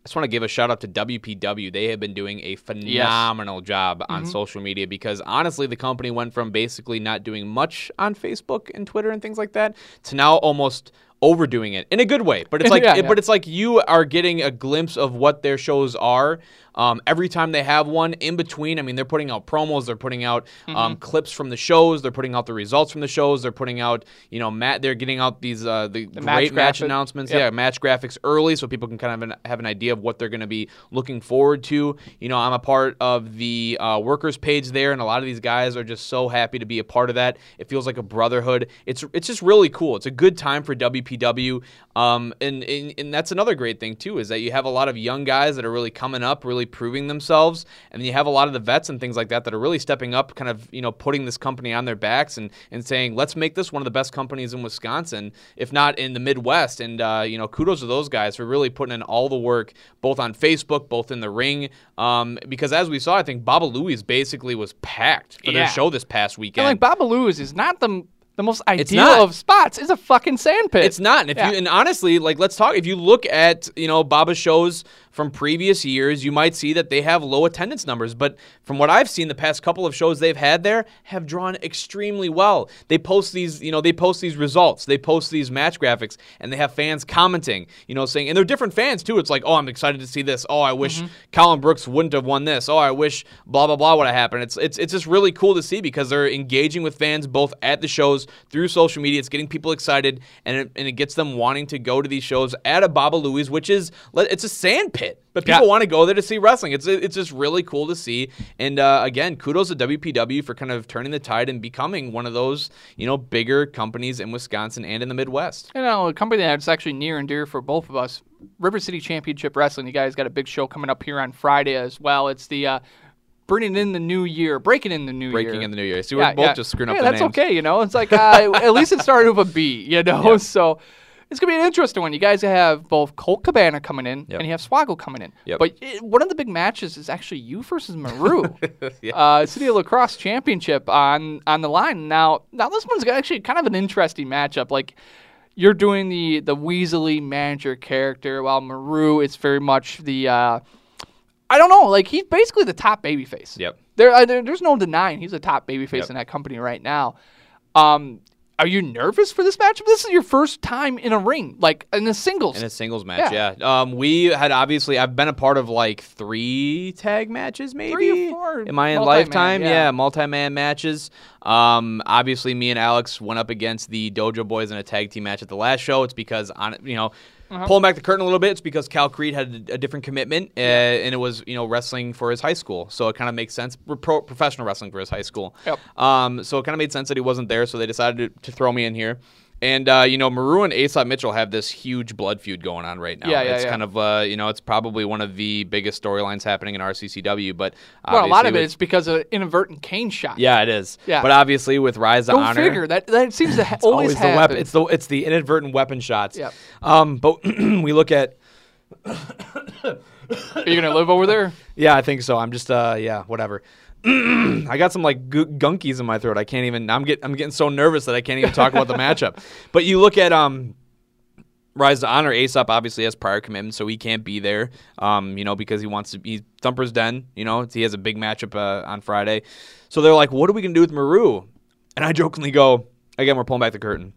I just want to give a shout out to WPW. They have been doing a phenomenal job on social media because honestly, the company went from basically not doing much on Facebook and Twitter and things like that to now almost overdoing it in a good way. But it's *laughs* like, Yeah, it- yeah. but it's like you are getting a glimpse of what their shows are um, every time they have one. In between, I mean, they're putting out promos, they're putting out Mm-hmm. um, clips from the shows, they're putting out the results from the shows, they're putting out, you know, mat, they're getting out these uh, the, match great match graphic. announcements, Yep. yeah, match graphics early, so people can kind of an, have an idea of what they're going to be looking forward to. You know, I'm a part of the uh, workers page there, and a lot of these guys are just so happy to be a part of that. It feels like a brotherhood. It's it's just really cool. It's a good time for WPW, um, and, and and that's another great thing too is that you have a lot of young guys that are really coming up, really proving themselves, and you have a lot of the vets and things like that that are really stepping up, kind of you know putting this company on their backs and and saying let's make this one of the best companies in Wisconsin, if not in the Midwest. And uh, you know kudos to those guys for really putting in all the work, both on Facebook, both in the ring, um, because as we saw, I think Baba Louie basically was packed for Yeah. their show this past weekend. And like Babaloo's is not the the most ideal of spots. It's a fucking sandpit. It's not. And if Yeah. you and honestly, like let's talk. If you look at you know Baba's shows from previous years, you might see that they have low attendance numbers. But from what I've seen, the past couple of shows they've had there have drawn extremely well. They post these, you know, they post these results, they post these match graphics, and they have fans commenting, you know, saying, and they're different fans too. It's like, oh, I'm excited to see this. Oh, I wish mm-hmm. Colin Brooks wouldn't have won this. Oh, I wish blah blah blah would have happened. It's it's it's just really cool to see because they're engaging with fans both at the shows through social media. It's getting people excited, and it, and it gets them wanting to go to these shows at a Baba Louie's, which is it's a sand pit, but people Yeah. want to go there to see wrestling. It's it's just really cool to see. And uh, again, kudos to WPW for kind of turning the tide and becoming one of those you know bigger companies in Wisconsin and in the Midwest. you know a company that's actually near and dear for both of us. River City Championship Wrestling. You guys got a big show coming up here on Friday as well. It's the uh, bringing in the new year, breaking in the new year. Breaking in the new year. See, we're both just screwing up yeah, that's names. okay. You know, it's like uh, *laughs* at least it started with a B. You know, so it's gonna be an interesting one. You guys have both Colt Cabana coming in, Yep. and you have Swoggle coming in. Yep. But it, one of the big matches is actually you versus Maru, *laughs* uh, City of Lacrosse Championship on on the line. Now, now this one's actually kind of an interesting matchup. Like. You're doing the the Weasley manager character, while Maru is very much the uh, I don't know. Like he's basically the top babyface. Yep. There, uh, there, there's no denying he's a top babyface Yep. in that company right now. Um, are you nervous for this matchup? This is your first time in a ring, like in a singles. In a singles match, Yeah. yeah. Um, we had obviously I've been a part of like three tag matches, maybe Three or four in my lifetime. yeah. Yeah, multi-man matches. Um, obviously, me and Alex went up against the Dojo Boys in a tag team match at the last show. It's because on you know. Uh-huh. Pulling back the curtain a little bit, it's because Cal Creed had a, a different commitment, uh, and it was you know wrestling for his high school, so it kind of makes sense. Pro, professional wrestling for his high school. Yep. Um, so it kind of made sense that he wasn't there, so they decided to, to throw me in here. And uh, you know, Maru and Aesop Mitchell have this huge blood feud going on right now. Yeah, yeah, it's yeah. kind of uh, you know, it's probably one of the biggest storylines happening in RCCW. But well, a lot of it is because of inadvertent cane shot. yeah, it is. Yeah. But obviously with Rise to Go Honor, figure. That that *laughs* seems to ha- it's always, always the weapon. It's the it's the inadvertent weapon shots. Yeah. Um, but *clears throat* we look at Are you gonna live over there? Yeah, I think so. I'm just uh yeah, whatever. *clears throat* I got some like gu- gunkies in my throat. I can't even I'm get I'm getting so nervous that I can't even talk about the matchup. *laughs* But you look at um Rise to Honor, Aesop obviously has prior commitments, so he can't be there. Um, you know, because he wants to be Thumper's Den. You know, he has a big matchup uh, on Friday. So they're like, "What are we gonna do with Maru?" And I jokingly go, "Again, we're pulling back the curtain."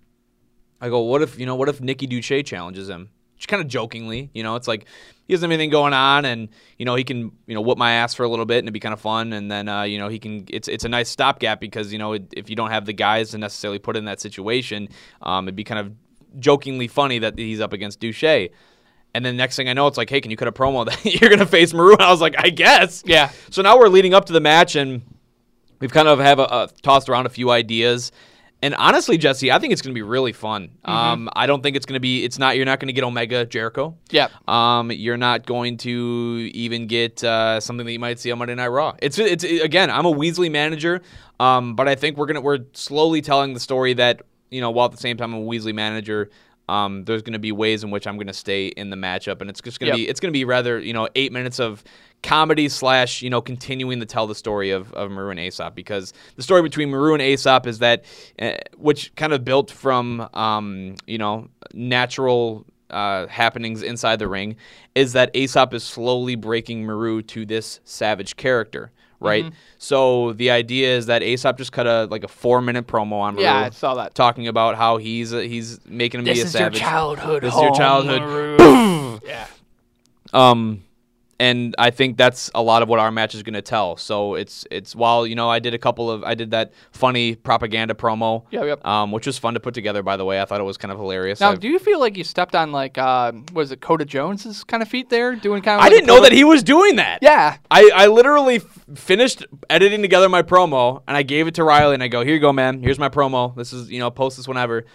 I go, "What if you know? What if Nikki Duche challenges him?" Just kind of jokingly, you know, it's like he doesn't have anything going on, and you know he can you know whoop my ass for a little bit, and it'd be kind of fun, and then uh, you know he can. It's it's a nice stopgap because you know it, if you don't have the guys to necessarily put in that situation, um, it'd be kind of jokingly funny that he's up against Duche. And then next thing I know, it's like, hey, can you cut a promo *laughs* that you're gonna face Maru? And I was like, I guess. Yeah. So now we're leading up to the match, and we've kind of have a, a, tossed around a few ideas. And honestly, Jesse, I think it's going to be really fun. Um, I don't think it's going to be. It's not. You're not going to get Omega Jericho. Yep. Um, you're not going to even get uh, something that you might see on Monday Night Raw. It's it's again. I'm a Weasley manager, um, but I think we're gonna we're slowly telling the story that you know while at the same time I'm a Weasley manager. Um, there's going to be ways in which I'm going to stay in the matchup, and it's just going to Yep. be it's going to be rather you know eight minutes of comedy slash you know continuing to tell the story of, of Maru and Aesop because the story between Maru and Aesop is that uh, which kind of built from um, you know natural uh, happenings inside the ring is that Aesop is slowly breaking Maru to this savage character. Right, Mm-hmm. so the idea is that Aesop just cut a like a four minute promo on Maru, Yeah, I saw that. talking about how he's uh, he's making him This be a savage. This is your savage. childhood. This is your childhood. Maru. *coughs* yeah. Um, and I think that's a lot of what our match is going to tell. So it's it's while you know I did a couple of I did that funny propaganda promo, Yep, yep. um, which was fun to put together. By the way, I thought it was kind of hilarious. Now, I've- do you feel like you stepped on like uh, was it Coda Jones's kind of feet there, doing kind of? I like a didn't know that he was doing that. Yeah. I, I literally f- finished editing together my promo and I gave it to Riley and I go, here you go, man. Here's my promo. This is, you know, post this whenever.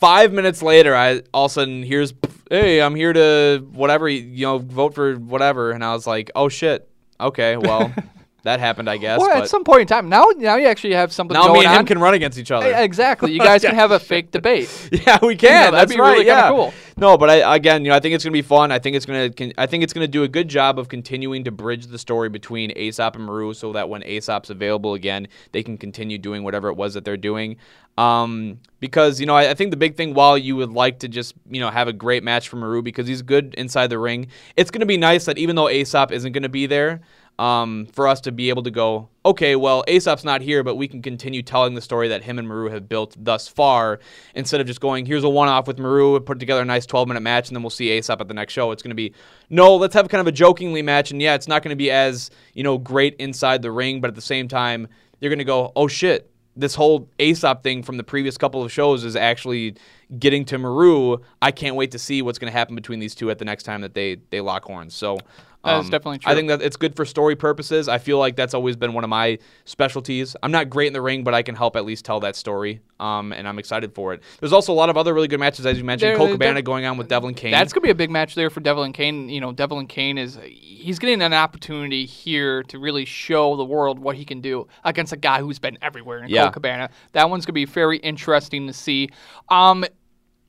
Five minutes later, I all of a sudden here's, hey, I'm here to whatever, you know, vote for whatever. And I was like, oh shit. Okay, well, *laughs* that happened, I guess. Well, but at some point in time, now now you actually have something now me and on. him can run against each other. Yeah, exactly. You guys can have a fake debate. *laughs* Yeah, we can. know, that'd be right. really kinda cool. No, but I, again, you know, I think it's gonna be fun. I think it's gonna, con- I think it's gonna do a good job of continuing to bridge the story between Aesop and Maru, so that when Aesop's available again, they can continue doing whatever it was that they're doing. Um, because you know, I, I think the big thing, while you would like to just you know have a great match for Maru because he's good inside the ring, it's gonna be nice that even though Aesop isn't gonna be there. Um, for us to be able to go, okay, well, Aesop's not here, but we can continue telling the story that him and Maru have built thus far instead of just going, here's a one off with Maru, put together a nice 12 minute match, and then we'll see Aesop at the next show. It's going to be, no, let's have kind of a jokingly match. And yeah, it's not going to be as, you know, great inside the ring, but at the same time, you're going to go, oh shit, this whole Aesop thing from the previous couple of shows is actually getting to Maru. I can't wait to see what's going to happen between these two at the next time that they, they lock horns. So, Um, definitely I think that it's good for story purposes. I feel like that's always been one of my specialties. I'm not great in the ring, but I can help at least tell that story. Um, and I'm excited for it. There's also a lot of other really good matches, as you mentioned. There- Colt there- Cabana going on with Devlin Kane. That's gonna be a big match there for Devlin Kane. You know, Devlin Kane is he's getting an opportunity here to really show the world what he can do against a guy who's been everywhere in Yeah. Colt Cabana. That one's gonna be very interesting to see. Um,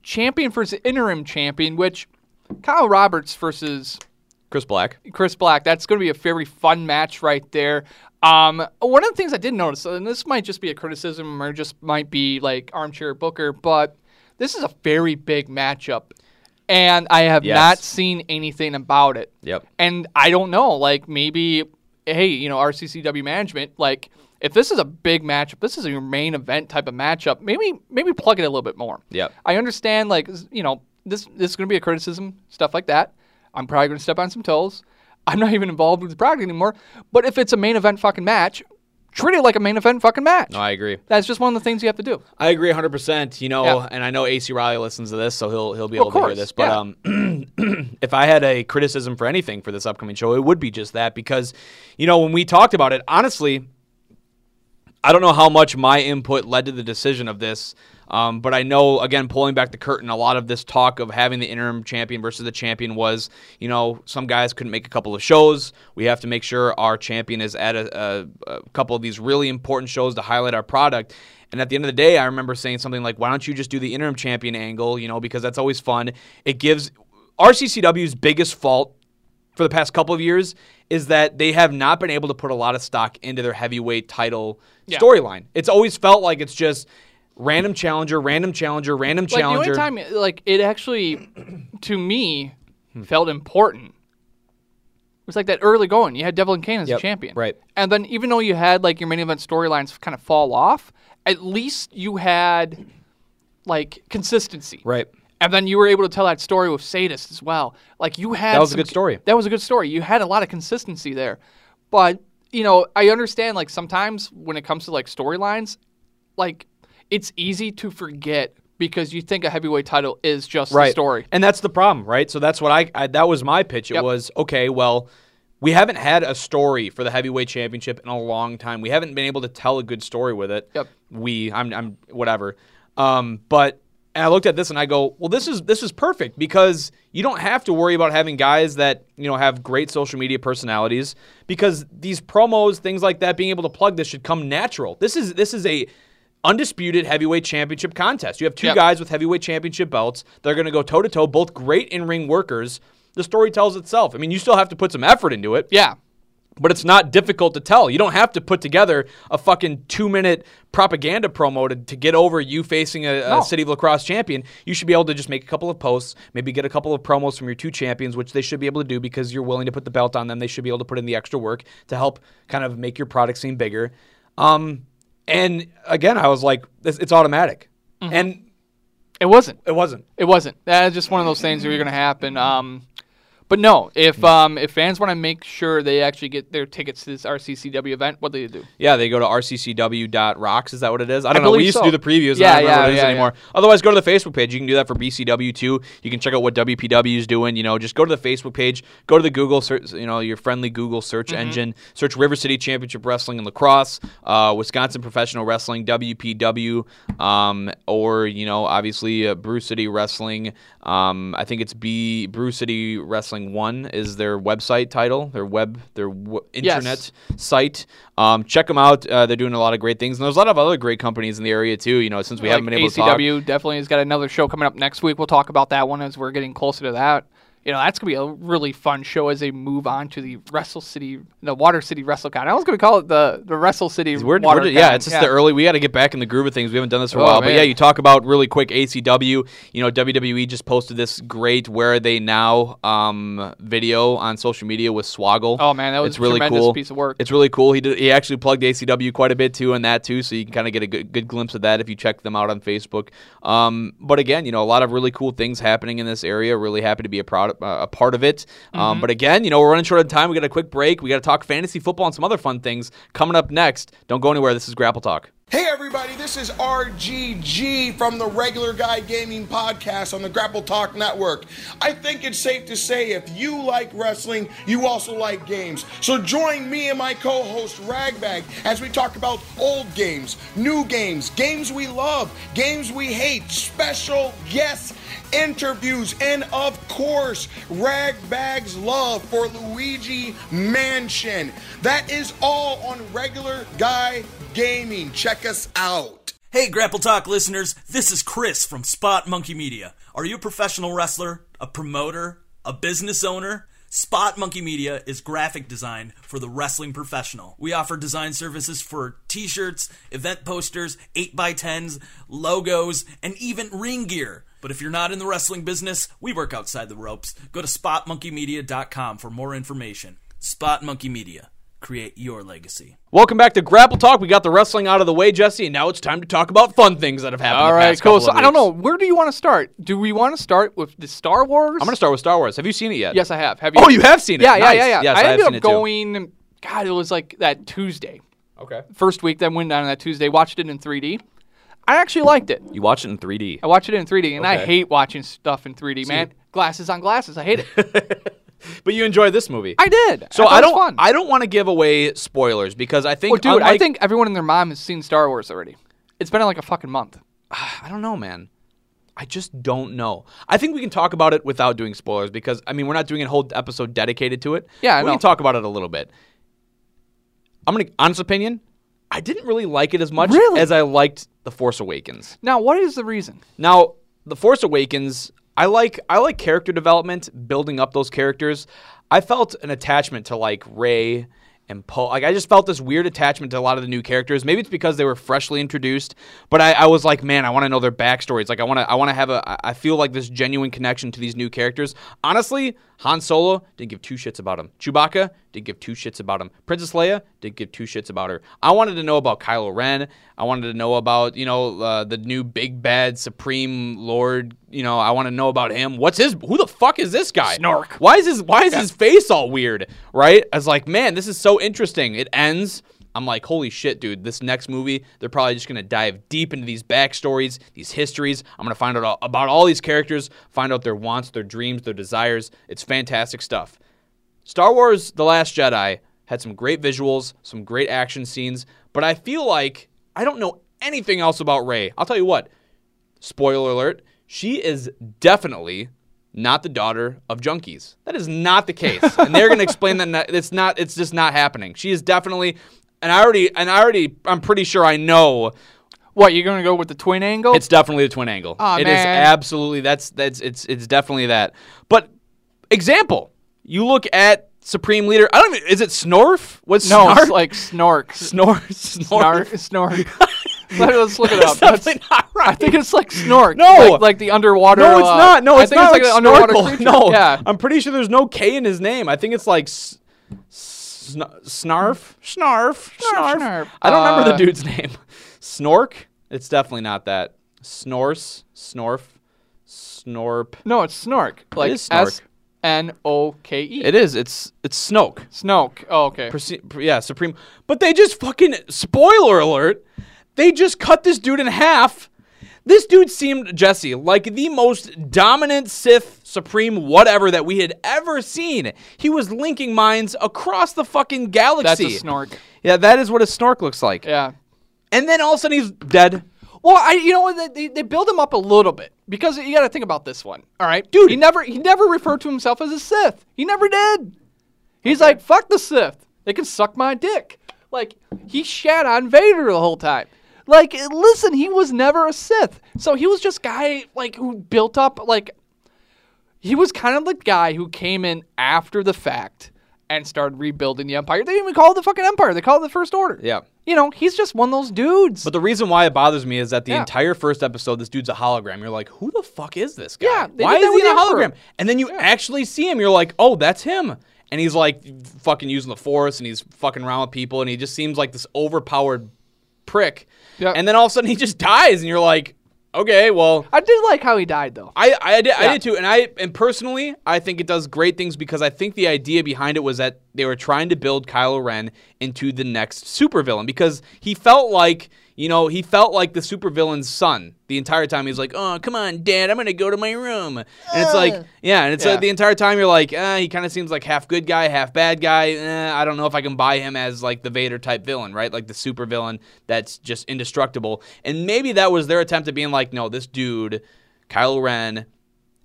champion versus interim champion, which Kyle Roberts versus Chris Black. Chris Black. That's going to be a very fun match right there. Um, one of the things I did notice, and this might just be a criticism or just might be like armchair Booker, but this is a very big matchup, and I have Yes. not seen anything about it. Yep. And I don't know, like maybe, hey, you know, RCCW management, like if this is a big matchup, this is your main event type of matchup. Maybe maybe plug it a little bit more. Yep. I understand, like you know, this this is going to be a criticism, stuff like that. I'm probably going to step on some toes. I'm not even involved with the product anymore. But if it's a main event fucking match, treat it like a main event fucking match. No, I agree. That's just one of the things you have to do. I agree 100%. You know, Yeah. and I know AC Riley listens to this, so he'll he'll be able to hear course, this. But yeah. um, *clears throat* if I had a criticism for anything for this upcoming show, it would be just that because, you know, when we talked about it, honestly, I don't know how much my input led to the decision of this. Um, but I know, again, pulling back the curtain, a lot of this talk of having the interim champion versus the champion was, you know, some guys couldn't make a couple of shows. We have to make sure our champion is at a, a, a couple of these really important shows to highlight our product. And at the end of the day, I remember saying something like, why don't you just do the interim champion angle, you know, because that's always fun. It gives RCCW's biggest fault for the past couple of years is that they have not been able to put a lot of stock into their heavyweight title Yeah. storyline. It's always felt like it's just random challenger, random challenger, random Like the challenger. only time, like it actually, *clears throat* to me, felt important. It was like that early going. You had Devlin Kane as Yep, a champion, right. And then even though you had like your main event storylines kind of fall off, at least you had like consistency, right. And then you were able to tell that story with Sadist as well. Like you had That was a good story. That was a good story. You had a lot of consistency there. But, you know, I understand like sometimes when it comes to like storylines, like it's easy to forget because you think a heavyweight title is just right. the story. And that's the problem, right? So that's what I, I that was my pitch. It Yep. was okay, well, we haven't had a story for the heavyweight championship in a long time. We haven't been able to tell a good story with it. Yep. We I'm I'm whatever. Um but and I looked at this and I go, well, this is this is perfect because you don't have to worry about having guys that you know have great social media personalities because these promos, things like that, being able to plug this should come natural. This is this is a undisputed heavyweight championship contest. You have two Yep. guys with heavyweight championship belts. They're going to go toe to toe, both great in ring workers. The story tells itself. I mean, you still have to put some effort into it, Yeah. But it's not difficult to tell. You don't have to put together a fucking two minute propaganda promo to, to get over you facing a, a No. City of Lacrosse champion. You should be able to just make a couple of posts, maybe get a couple of promos from your two champions, which they should be able to do because you're willing to put the belt on them. They should be able to put in the extra work to help kind of make your product seem bigger. Um, and again, I was like, this, it's automatic. And It wasn't. it wasn't. It wasn't. That's just one of those things that are going to happen. Um, but no, if um, if fans want to make sure they actually get their tickets to this RCCW event, what do they do? Yeah, they go to rccw.rocks. Is that what it is? I don't know. We used so. to do the previews. Yeah, I don't yeah, what it is yeah, anymore. Otherwise, go to the Facebook page. You can do that for BCW too. You can check out what WPW is doing. You know, just go to the Facebook page. Go to the Google search. You know, your friendly Google search Mm-hmm. engine. Search River City Championship Wrestling and Lacrosse, uh, Wisconsin Professional Wrestling (WPW), um, or you know, obviously uh, Brew City Wrestling. Um, I think it's B Brew City Wrestling One is their website title. Their web, their w- Yes. internet site. Um, check them out. Uh, they're doing a lot of great things, and there's a lot of other great companies in the area too. You know, since we haven't been able to talk. ACW definitely has got another show coming up next week. We'll talk about that one as we're getting closer to that. You know, that's gonna be a really fun show as they move on to the Wrestle City, the Water City WrestleCon. I was gonna call it the the Wrestle City. We're, Water we're yeah, it's just the early. We got to get back in the groove of things. We haven't done this for a Oh, while, but yeah, you talk about really quick ACW. You know, WWE just posted this great "Where Are They Now" um, video on social media with Swoggle. Oh, man, that was it's a really tremendous cool. piece of work. It's really cool. He did. He actually plugged ACW quite a bit too, in that too, so you can kind of get a good, good glimpse of that if you check them out on Facebook. Um, but again, you know, a lot of really cool things happening in this area. Really happy to be a, proud, a part of it. Mm-hmm. Um, but again, you know, we're running short on time. We got a quick break. We got to talk fantasy football and some other fun things coming up next. Don't go anywhere. This is Grapple Talk. Hey everybody, this is RGG from the Regular Guy Gaming Podcast on the Grapple Talk Network. I think it's safe to say if you like wrestling, you also like games. So join me and my co-host Ragbag as we talk about old games, new games, games we love, games we hate, special guests, interviews, and of course, Ragbag's love for Luigi Mansion. That is all on Regular Guy Gaming. Check us out. Hey, Grapple Talk listeners, this is Chris from Spot Monkey Media. Are you a professional wrestler, a promoter, a business owner? Spot Monkey Media is graphic design for the wrestling professional. We offer design services for t shirts, event posters, 8x10s, logos, and even ring gear. But if you're not in the wrestling business, we work outside the ropes. Go to spotmonkeymedia.com for more information. Spot Monkey Media. Create your legacy. Welcome back to Grapple Talk. We got the wrestling out of the way, Jesse, and now it's time to talk about fun things that have happened. All the right, past cool. couple So of I don't know. Where do you want to start? Do we want to start with the Star Wars? I'm going to start with Star Wars. Have you seen it yet? Yes, I have. Have you? Oh, you have seen it? Yeah, yeah, Nice. yeah, yeah. Yes, I I have ended seen up it too. going. God, it was like that Tuesday, Okay. first week that went down on that Tuesday. Watched it in 3D. I actually liked it. You watched it in 3D. I watched it in 3D, and I hate watching stuff in 3D, man. Glasses on glasses. I hate it. *laughs* *laughs* But you enjoyed this movie. I did. So thought I, don't. I don't want to give away spoilers because I think. Well, dude, I think everyone and their mom has seen Star Wars already. It's been like a fucking month. *sighs* I don't know, man. I just don't know. I think we can talk about it without doing spoilers because I mean we're not doing a whole episode dedicated to it. Yeah, I we know. can talk about it a little bit. I'm gonna honest opinion. I didn't really like it as much Really? as I liked The Force Awakens. Now, what is the reason? Now, The Force Awakens, I like I like character development, building up those characters. I felt an attachment to like Rey and Poe. Like I just felt this weird attachment to a lot of the new characters. Maybe it's because they were freshly introduced, but I, I was like, man, I want to know their backstories. Like I want to, I want to have a I feel like this genuine connection to these new characters. Honestly, Han Solo didn't give two shits about him. Chewbacca didn't give two shits about him. Princess Leia didn't give two shits about her. I wanted to know about Kylo Ren. I wanted to know about you know uh, the new big bad Supreme Lord. You know, I want to know about him. What's his? Who the fuck is this guy? Snark. Why is his Why is his face all weird? Right? I was like, man, this is so interesting. It ends. I'm like, holy shit, dude. This next movie, they're probably just gonna dive deep into these backstories, these histories. I'm gonna find out all, about all these characters, find out their wants, their dreams, their desires. It's fantastic stuff. Star Wars: The Last Jedi had some great visuals, some great action scenes, but I feel like I don't know anything else about Rey. I'll tell you what. Spoiler alert: she is definitely not the daughter of junkies. That is not the case, and they're going to explain that. *laughs* It's not. It's just not happening. She is definitely, and I already, and I already, I'm pretty sure I know. What you're gonna go with the twin angle? It's definitely the twin angle. Aw, It is man. absolutely. That's that's it's it's definitely that. But example, you look at Supreme Leader. I don't. Even, is it Snorf? What's no, Snarf? it's like snork. Snor. *laughs* Snorf. Snork. *laughs* Let- Let's look it up. That's not right. I think it's like snork. No. like, like the underwater. No, it's uh, not. No, I it's think not it's like, like snorkel. *laughs* No, yeah. I'm pretty sure there's no K in his name. I think it's like s- snarf, snarf, snarf. snarf. I don't remember the Uh, dude's name. *laughs* Snork. It's definitely not that. Snorse, snorf, snorp. No, it's snork. Like is snork. S N O K E. It is. It's it's Snoke. Snoke. Oh, okay. Perce- pr- yeah, Supreme. But they just fucking spoiler alert. They just cut this dude in half. This dude seemed Jesse like the most dominant Sith Supreme whatever that we had ever seen. He was linking minds across the fucking galaxy. That's a snork. Yeah, that is what a snork looks like. Yeah. And then all of a sudden he's dead. Well, I you know what they, they build him up a little bit because you got to think about this one. All right, dude. He never he never referred to himself as a Sith. He never did. He's like fuck the Sith. They can suck my dick. Like he shat on Vader the whole time. Like listen, he was never a Sith. So he was just guy like who built up like he was kind of the guy who came in after the fact and started rebuilding the empire. They didn't even call it the fucking empire. They called it the First Order. Yeah. You know, he's just one of those dudes. But the reason why it bothers me is that the Yeah. entire first episode, this dude's a hologram. You're like, who the fuck is this guy? Yeah, they why is he in a hologram? And then you actually see him. You're like, oh, that's him. And he's like fucking using the force and he's fucking around with people and he just seems like this overpowered prick. Yeah. And then all of a sudden he just dies and you're like, okay, well, I did like how he died though. I I did, I did too, and I and personally I think it does great things because I think the idea behind it was that they were trying to build Kylo Ren into the next supervillain because he felt like you know he felt like the supervillain's son the entire time. He's like, oh come on, Dad, I'm gonna go to my room, and it's like yeah, and it's Yeah. like the entire time you're like, eh, he kind of seems like half good guy, half bad guy. Eh, I don't know if I can buy him as like the Vader type villain, right? Like the supervillain that's just indestructible, and maybe that was their attempt at being like, no, this dude. Kylo Ren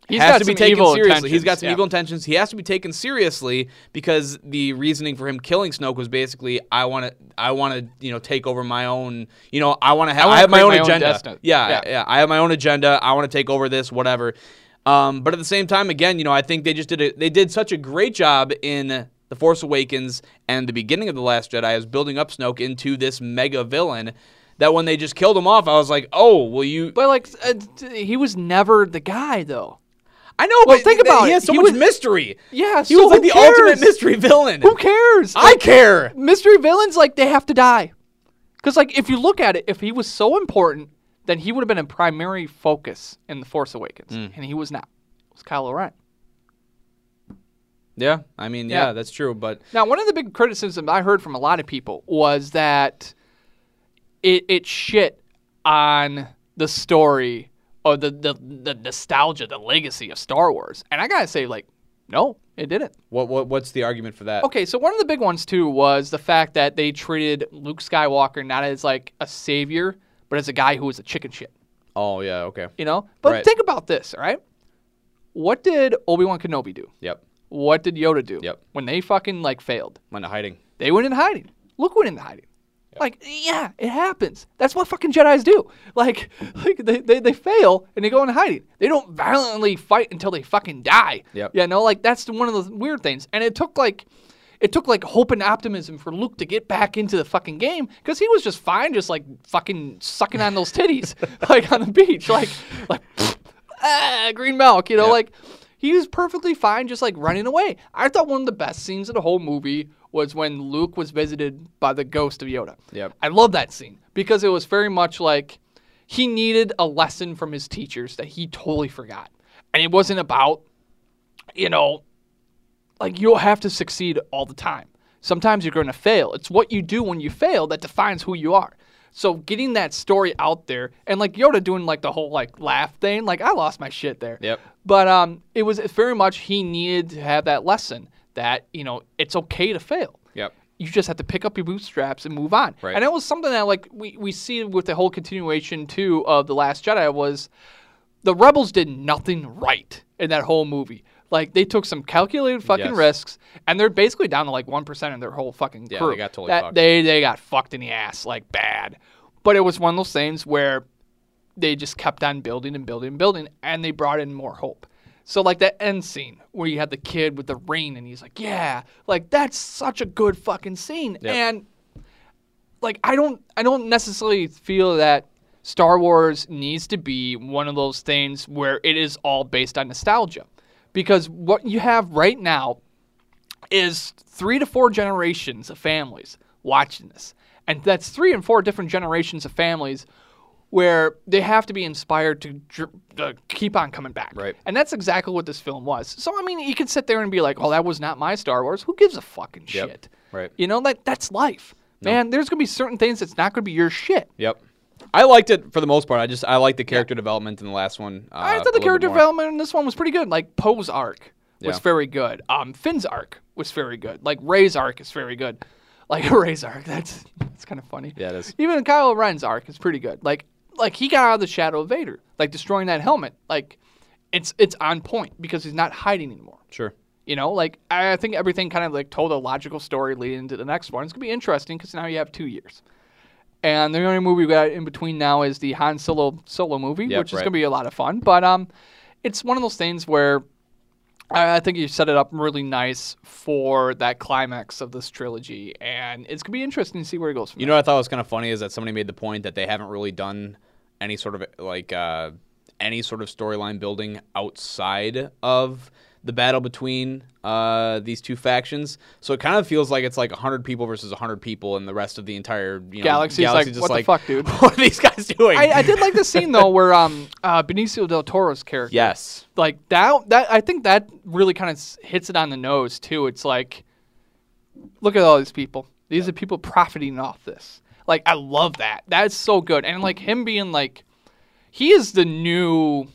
He's has got to be taken seriously. He's got some yeah. evil intentions. He has to be taken seriously because the reasoning for him killing Snoke was basically, I want to, I want to, you know, take over my own, you know, I want to have, wanna I have my own my agenda. destiny. yeah, Yeah. yeah, I have my own agenda. I want to take over this, whatever. Um, but at the same time, again, you know, I think they just did a, they did such a great job in the Force Awakens and the beginning of the Last Jedi as building up Snoke into this mega villain. That when they just killed him off, I was like, "Oh, will you?" But like, uh, he was never the guy though. I know, Well, but think about he it. has so He much was- mystery. Yeah, He so was like the ultimate mystery villain. Who cares? I Like, care. Mystery villains like they have to die. Because like if you look at it, if he was so important, then he would have been a primary focus in the Force Awakens, Mm. and he was not. It was Kylo Ren. Yeah, I mean, yeah, Yeah. that's true. But Now, one of the big criticisms I heard from a lot of people was that it it shit on the story or the, the the nostalgia, the legacy of Star Wars. And I gotta say, like, no, it didn't. what, what what's the argument for that? Okay, so one of the big ones too was the fact that they treated Luke Skywalker not as like a savior, but as a guy who was a chicken shit. Oh yeah, okay. You know? But Right. think about this, right? What did Obi Wan Kenobi do? Yep. What did Yoda do? Yep. When they fucking like failed. Went to hiding. They went in hiding. Luke went into hiding. Like, yeah, it happens. That's what fucking Jedi's do. Like, *laughs* like they, they, they fail and they go into hiding. They don't violently fight until they fucking die. Yep. Yeah, no, like that's one of the weird things. And it took like it took like hope and optimism for Luke to get back into the fucking game because he was just fine, just like fucking sucking on those titties, *laughs* like on the beach, like like *laughs* ah, green milk, you know, like he was perfectly fine, just like running away. I thought one of the best scenes of the whole movie was when Luke was visited by the ghost of Yoda. Yep. I love that scene because it was very much like he needed a lesson from his teachers that he totally forgot. And it wasn't about, you know, like you don't have to succeed all the time. Sometimes you're going to fail. It's what you do when you fail that defines who you are. So getting that story out there and like Yoda doing like the whole like laugh thing, like I lost my shit there. Yep. But um it was very much he needed to have that lesson that, you know, it's okay to fail Yep. you just have to pick up your bootstraps and move on. Right. And it was something that like we, we see with the whole continuation too of the Last Jedi was the rebels did nothing right in that whole movie. Like they took some calculated fucking Yes. risks, and they're basically down to like one percent of their whole fucking crew. Yeah, they got totally that, fucked. They they got fucked in the ass like bad. But it was one of those things where they just kept on building and building and building, and they brought in more hope. So like that end scene where you had the kid with the ring, and he's like, "Yeah, like that's such a good fucking scene." Yep. And like I don't I don't necessarily feel that Star Wars needs to be one of those things where it is all based on nostalgia. Because what you have right now is three to four generations of families watching this. And that's three and four different generations of families where they have to be inspired to, dr- keep on coming back. Right. And that's exactly what this film was. So, I mean, you could sit there and be like, oh, that was not my Star Wars. Who gives a fucking Yep. shit? Right. You know, like that's life. Man, there's going to be certain things that's not going to be your shit. Yep. I liked it for the most part. I just I liked the character development in the last one. Uh, I thought the character development in this one was pretty good. Like Poe's arc was Yeah. very good. Um, Finn's arc was very good. Like Rey's arc is very good. *laughs* Like *laughs* Rey's arc, that's that's kind of funny. Yeah, it is. Even Kylo Ren's arc is pretty good. Like like he got out of the shadow of Vader, like destroying that helmet. Like it's it's on point because he's not hiding anymore. Sure. You know, like I I think everything kind of like told a logical story leading into the next one. It's gonna be interesting because now you have two years. And the only movie we got in between now is the Han Solo solo movie, Yep, which is right. gonna be a lot of fun. But um, it's one of those things where I, I think you set it up really nice for that climax of this trilogy, and it's gonna be interesting to see where it goes from You know what I thought was kind of funny is that somebody made the point that they haven't really done any sort of like uh, any sort of storyline building outside of the battle between uh, these two factions. So it kind of feels like it's like 100 people versus 100 people, and the rest of the entire you know, Galaxy's like, just what the fuck, dude? *laughs* What are these guys doing? I, I did like the scene though where um uh, Benicio del Toro's character yes. like that that I think that really kind of hits it on the nose too. It's like look at all these people. These are people profiting off this. Like I love that. That's so good. And like him being like he is the new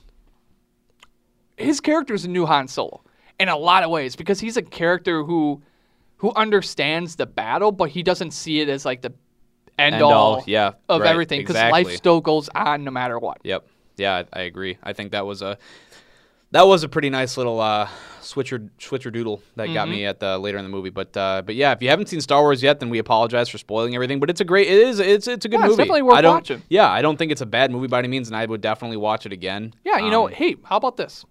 his character is a new Han Solo in a lot of ways because he's a character who who understands the battle but he doesn't see it as like the end, End all, all, yeah, of right, everything because life still goes on no matter what. Yep. Yeah, I, I agree. I think that was a that was a pretty nice little uh, switcher switcher doodle that got Mm-hmm. me at the later in the movie. But uh, but yeah, if you haven't seen Star Wars yet, then we apologize for spoiling everything. But it's a great it is it's it's a good Yeah, it's movie. definitely worth I don't, watching. Yeah, I don't think it's a bad movie by any means, and I would definitely watch it again. Yeah, you know, Um, hey, how about this?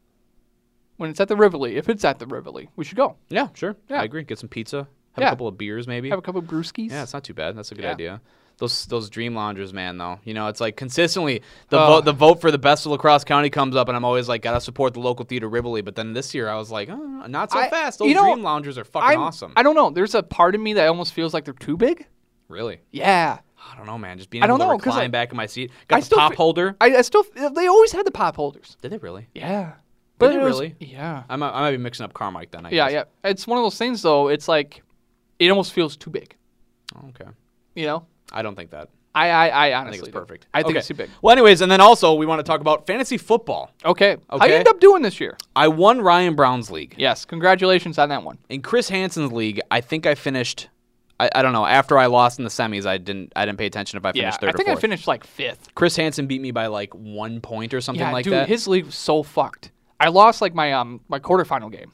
When it's at the Rivoli, if it's at the Rivoli, we should go. yeah, sure. Yeah. I agree. Get some pizza. Have Yeah. a couple of beers, maybe. Have a couple of brewskis. Yeah, it's not too bad. That's a good Yeah. idea. Those those dream loungers, man. Though you know, it's like consistently the Oh. vote the vote for the best of La Crosse County comes up, and I'm always like, gotta support the local theater Rivoli. But then this year, I was like, oh, not so I- fast. Those you know, dream loungers are fucking I'm- awesome. I don't know. There's a part of me that almost feels like they're too big. really, Yeah. I don't know, man. Just being I able don't to know, 'cause recline I- back in my seat. Got I the still pop fe- holder. I, I still they always had the pop holders. Did they really? Yeah. Did it they was- really? Yeah. I might, I might be mixing up Carmike then. I Yeah, guess. yeah. It's one of those things though. It's like it almost feels too big. Oh, okay. You know. I don't think that. I I, I I honestly think it's do. perfect. I think Okay. it's too big. Well, anyways, and then also we want to talk about fantasy football. Okay. How you end up doing this year? I won Ryan Brown's league. Yes. Congratulations on that one. in Chris Hansen's league, I think I finished. I, I don't know. After I lost in the semis, I didn't. I didn't pay attention if I Yeah. finished third I think I finished like fifth. Chris Hansen beat me by like one point or something yeah, like dude, that. his league was so fucked. I lost like my um my quarterfinal game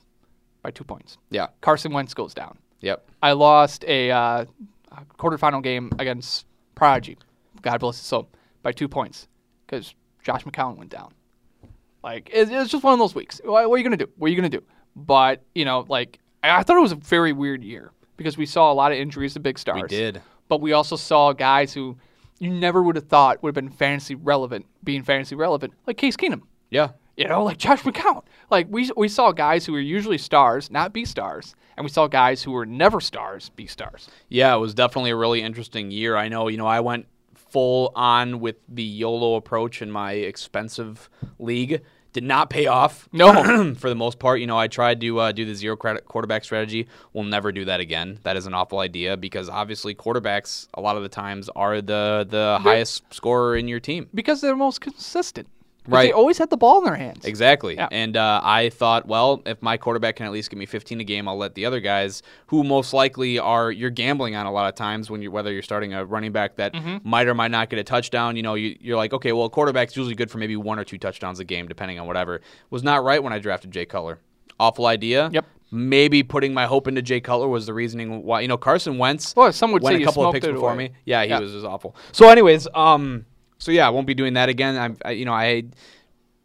by two points. yeah. Carson Wentz goes down. Yep. I lost a, uh, a quarterfinal game against Prodigy. God bless his soul by two points because Josh McCown went down. Like it, it's just one of those weeks. What, what are you gonna do? What are you gonna do? But you know, like I, I thought it was a very weird year because we saw a lot of injuries to big stars. We did. But we also saw guys who you never would have thought would have been fantasy relevant, being fantasy relevant, like Case Keenum. Yeah. You know, like Josh McCown. Like we we saw guys who were usually stars, not be stars, and we saw guys who were never stars be stars. Yeah, it was definitely a really interesting year. I know, you know, I went full on with the YOLO approach in my expensive league. Did not pay off. *clears throat* No. for the most part. You know, I tried to uh, do the zero credit quarterback strategy. We'll never do that again. That is an awful idea because obviously quarterbacks a lot of the times are the the highest scorer in your team. Because they're most consistent. Right. They always had the ball in their hands. Exactly. Yeah. And uh, I thought, well, if my quarterback can at least give me 15 a game, I'll let the other guys, who most likely are you're gambling on a lot of times when you whether you're starting a running back that Mm-hmm. might or might not get a touchdown. You know, you, you're like, okay, well, a quarterback's usually good for maybe one or two touchdowns a game, depending on whatever. Was not right when I drafted Jay Cutler. Awful idea. Yep. Maybe putting my hope into Jay Cutler was the reasoning why. You know, Carson Wentz. Well, some would went say a couple of picks before away. me. Yeah, he Yeah. was just awful. So, anyways, um, so yeah, I won't be doing that again. I'm, I, you know, I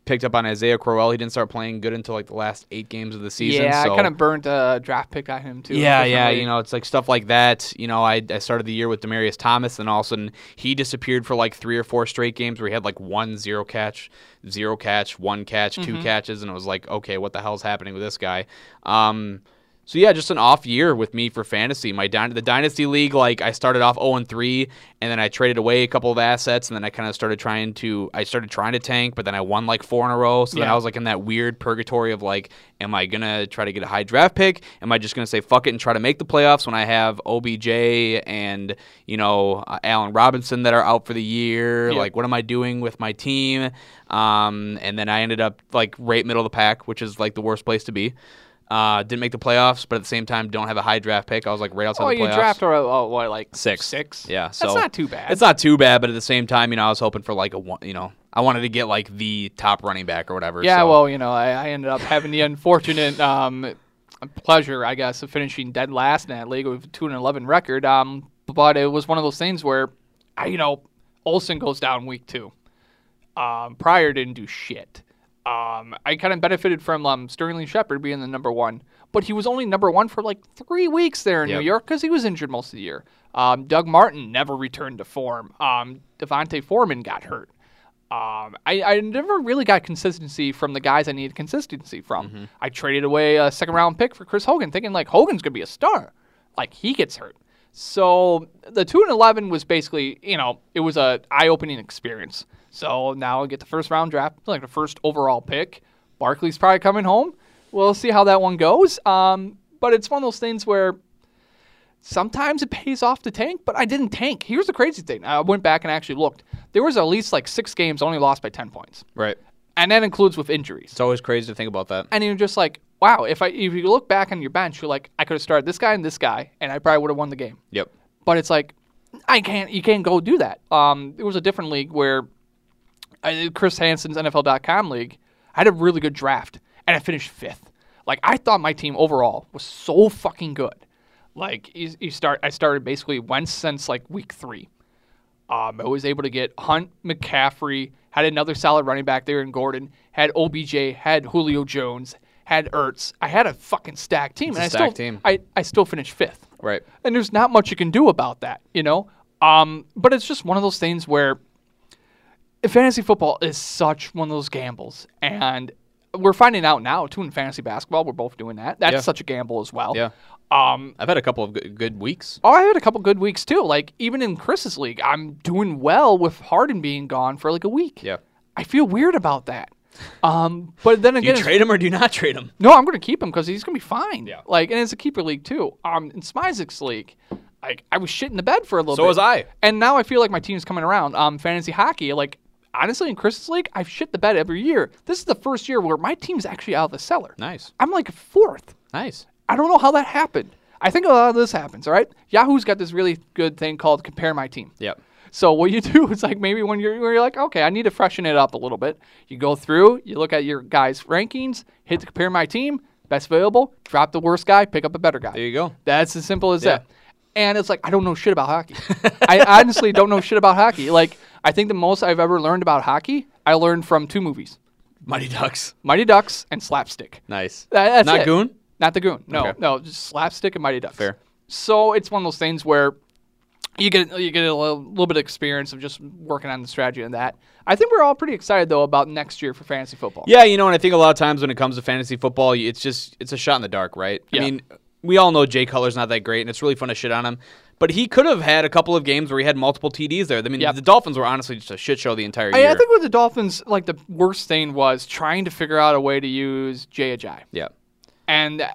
picked up on Isaiah Crowell. He didn't start playing good until like the last eight games of the season. yeah, so. I kind of burnt a draft pick on him too. Yeah, yeah, you know, it's like stuff like that. You know, I, I started the year with Demaryius Thomas, and all of a sudden he disappeared for like three or four straight games where he had like one zero catch, zero catch, one catch, two Mm-hmm. catches, and it was like, okay, what the hell's happening with this guy? Um, so yeah, just an off year with me for fantasy. My dy- the dynasty league, like I started off 0 and 3, and then I traded away a couple of assets, and then I kind of started trying to I started trying to tank, but then I won like four in a row. So then I was like in that weird purgatory of like, am I gonna try to get a high draft pick? Am I just gonna say fuck it and try to make the playoffs when I have OBJ and you know uh, Allen Robinson that are out for the year? Yeah. Like, what am I doing with my team? Um, and then I ended up like right middle of the pack, which is like the worst place to be. Uh, didn't make the playoffs, but at the same time, don't have a high draft pick. I was like right outside Oh, the you playoffs. draft her oh, what like Six. Six. Yeah, that's not too bad. It's not too bad, but at the same time, you know, I was hoping for like a one. You know, I wanted to get like the top running back or whatever. Yeah, so- well, you know, I, I ended up having the unfortunate um, pleasure, I guess, of finishing dead last in that league with a two and eleven record. Um, but it was one of those things where, I, you know, Olsen goes down week two. Um, Pryor didn't do shit. Um, I kind of benefited from um, Sterling Shepard being the number one, but he was only number one for like three weeks there in Yep. New York because he was injured most of the year. Um, Doug Martin never returned to form. Um, Devontae Foreman got hurt. Um, I, I never really got consistency from the guys I needed consistency from. I traded away a second round pick for Chris Hogan, thinking like Hogan's gonna be a star. Like he gets hurt. So the two and eleven was basically, you know, it was a eye opening experience. So now I get the first round draft, like the first overall pick. Barkley's probably coming home. We'll see how that one goes. Um, but it's one of those things where sometimes it pays off to tank, but I didn't tank. Here's the crazy thing. I went back and actually looked. There was at least like six games only lost by 10 points. right. And that includes with injuries. It's always crazy to think about that. And you're just like, wow, if I if you look back on your bench, you're like, I could have started this guy and this guy, and I probably would have won the game. Yep. But it's like, I can't. You can't go do that. Um, it was a different league where I, Chris Hansen's NFL.com league. I had a really good draft, and I finished fifth. Like I thought my team overall was so fucking good. Like you, you start, I started basically Wentz since like week three. Um, I was able to get Hunt, McCaffrey, had another solid running back there in Gordon, had OBJ, had Julio Jones, had Ertz. I had a fucking stacked team, It's and I stacked still, team. I, I still finished fifth Right. and there's not much you can do about that, you know. Um, but it's just one of those things where fantasy football is such one of those gambles, and we're finding out now too in fantasy basketball. We're both doing that. That's Yeah. such a gamble as well. Yeah. Um, I've had a couple of good, good weeks. oh, I had a couple good weeks too. Like even in Chris's league, I'm doing well with Harden being gone for like a week. Yeah. I feel weird about that. Um, but then Do again, you trade him or do you not trade him? no, I'm going to keep him because he's going to be fine. Yeah. Like, and it's a keeper league too. Um, in Smizek's league, like I was shitting the bed for a little bit. So bit. was I. And now I feel like my team's coming around. Um, fantasy hockey, like honestly, in Chris's league, I've shit the bed every year. This is the first year where my team's actually out of the cellar. Nice. I'm like fourth. Nice. I don't know how that happened. I think a lot of this happens. All right, Yahoo's got this really good thing called compare my team. Yep. So what you *laughs* do is like maybe when you're, when you're like, okay, I need to freshen it up a little bit. You go through, you look at your guys' rankings, hit the compare my team, best available, drop the worst guy, pick up a better guy. There you go. That's as simple as Yeah. that. And it's like I don't know shit about hockey. *laughs* I honestly don't know shit about hockey. Like I think the most I've ever learned about hockey, I learned from two movies: Mighty Ducks. Mighty Ducks and Slapstick. Nice. That- that's Not it. Goon? Not the Goon. No, Okay. no, just Slapstick and Mighty Ducks. Fair. So it's one of those things where you get you get a little, little bit of experience of just working on the strategy and that. I think we're all pretty excited though about next year for fantasy football. Yeah, you know, and I think a lot of times when it comes to fantasy football, it's just it's a shot in the dark, right? Yeah. I mean, we all know Jay Cutler's not that great, and it's really fun to shit on him. But he could have had a couple of games where he had multiple TDs there. I mean, Yep. the Dolphins were honestly just a shit show the entire I, year. I think with the Dolphins, like the worst thing was trying to figure out a way to use Jay Ajayi. yeah. and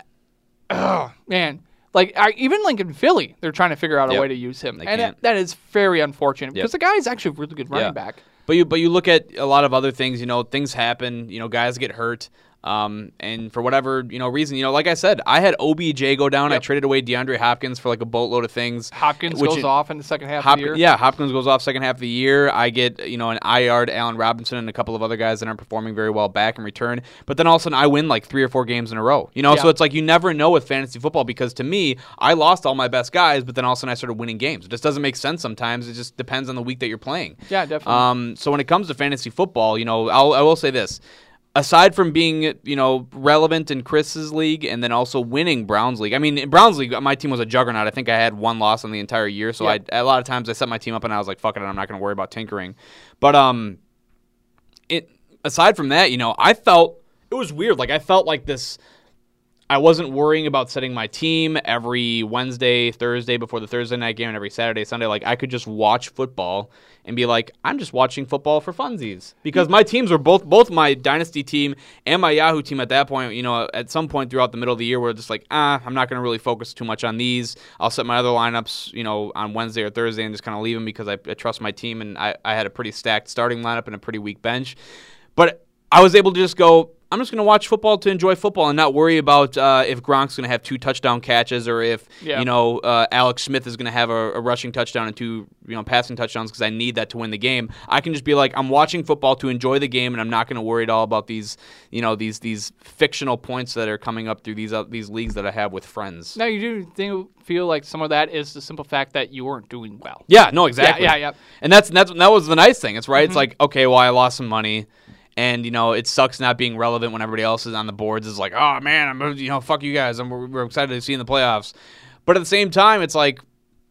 oh man like I, even like in philly they're trying to figure out a Yep. way to use him They and that, that is very unfortunate Yep. because the guy is actually a really good running Yeah. back But you but you look at a lot of other things, you know, things happen, you know, guys get hurt. Um, and for whatever you know reason, you know, like I said, I had OBJ go down. I traded away DeAndre Hopkins for like a boatload of things. hopkins which goes it- off in the second half Hop- of the year Yeah, Hopkins goes off second half of the year. I get you know an IR to Allen Robinson and a couple of other guys that aren't performing very well back in return. But then all of a sudden I win like three or four games in a row. You know, so it's like you never know with fantasy football because to me I lost all my best guys, but then all of a sudden I started winning games. It just doesn't make sense sometimes. It just depends on the week that you're playing. Yeah, definitely. Um, so when it comes to fantasy football, you know, I'll, I will say this. Aside from being, you know, relevant in Chris's league and then also winning Brown's league. I mean, in Brown's league, my team was a juggernaut. I think I had one loss on the entire year. So Yep. I, a lot of times I set my team up and I was like, fuck it, I'm not going to worry about tinkering. But um, it aside from that, you know, I felt it was weird. Like I felt like this. I wasn't worrying about setting my team every Wednesday, Thursday before the Thursday night game, and every Saturday, Sunday. Like I could just watch football and be like, I'm just watching football for funsies because my teams were both both my dynasty team and my Yahoo team at that point. You know, at some point throughout the middle of the year, we're just like, ah, I'm not going to really focus too much on these. I'll set my other lineups, you know, on Wednesday or Thursday and just kind of leave them because I, I trust my team and I, I had a pretty stacked starting lineup and a pretty weak bench. But I was able to just go. I'm just going to watch football to enjoy football and not worry about uh, if Gronk's going to have two touchdown catches or if Yeah. you know uh, Alex Smith is going to have a, a rushing touchdown and two you know passing touchdowns because I need that to win the game. I can just be like, I'm watching football to enjoy the game and I'm not going to worry at all about these you know these these fictional points that are coming up through these uh, these leagues that I have with friends. now you do think, feel like some of that is the simple fact that you weren't doing well Yeah, no, exactly. yeah, yeah. And that's that's that was the nice thing. It's right. Mm-hmm. It's like okay, well, I lost some money, and you know it sucks not being relevant when everybody else is on the boards. Is like, oh man, I'm you know fuck you guys. I'm we're, excited to see in the playoffs, but at the same time, it's like.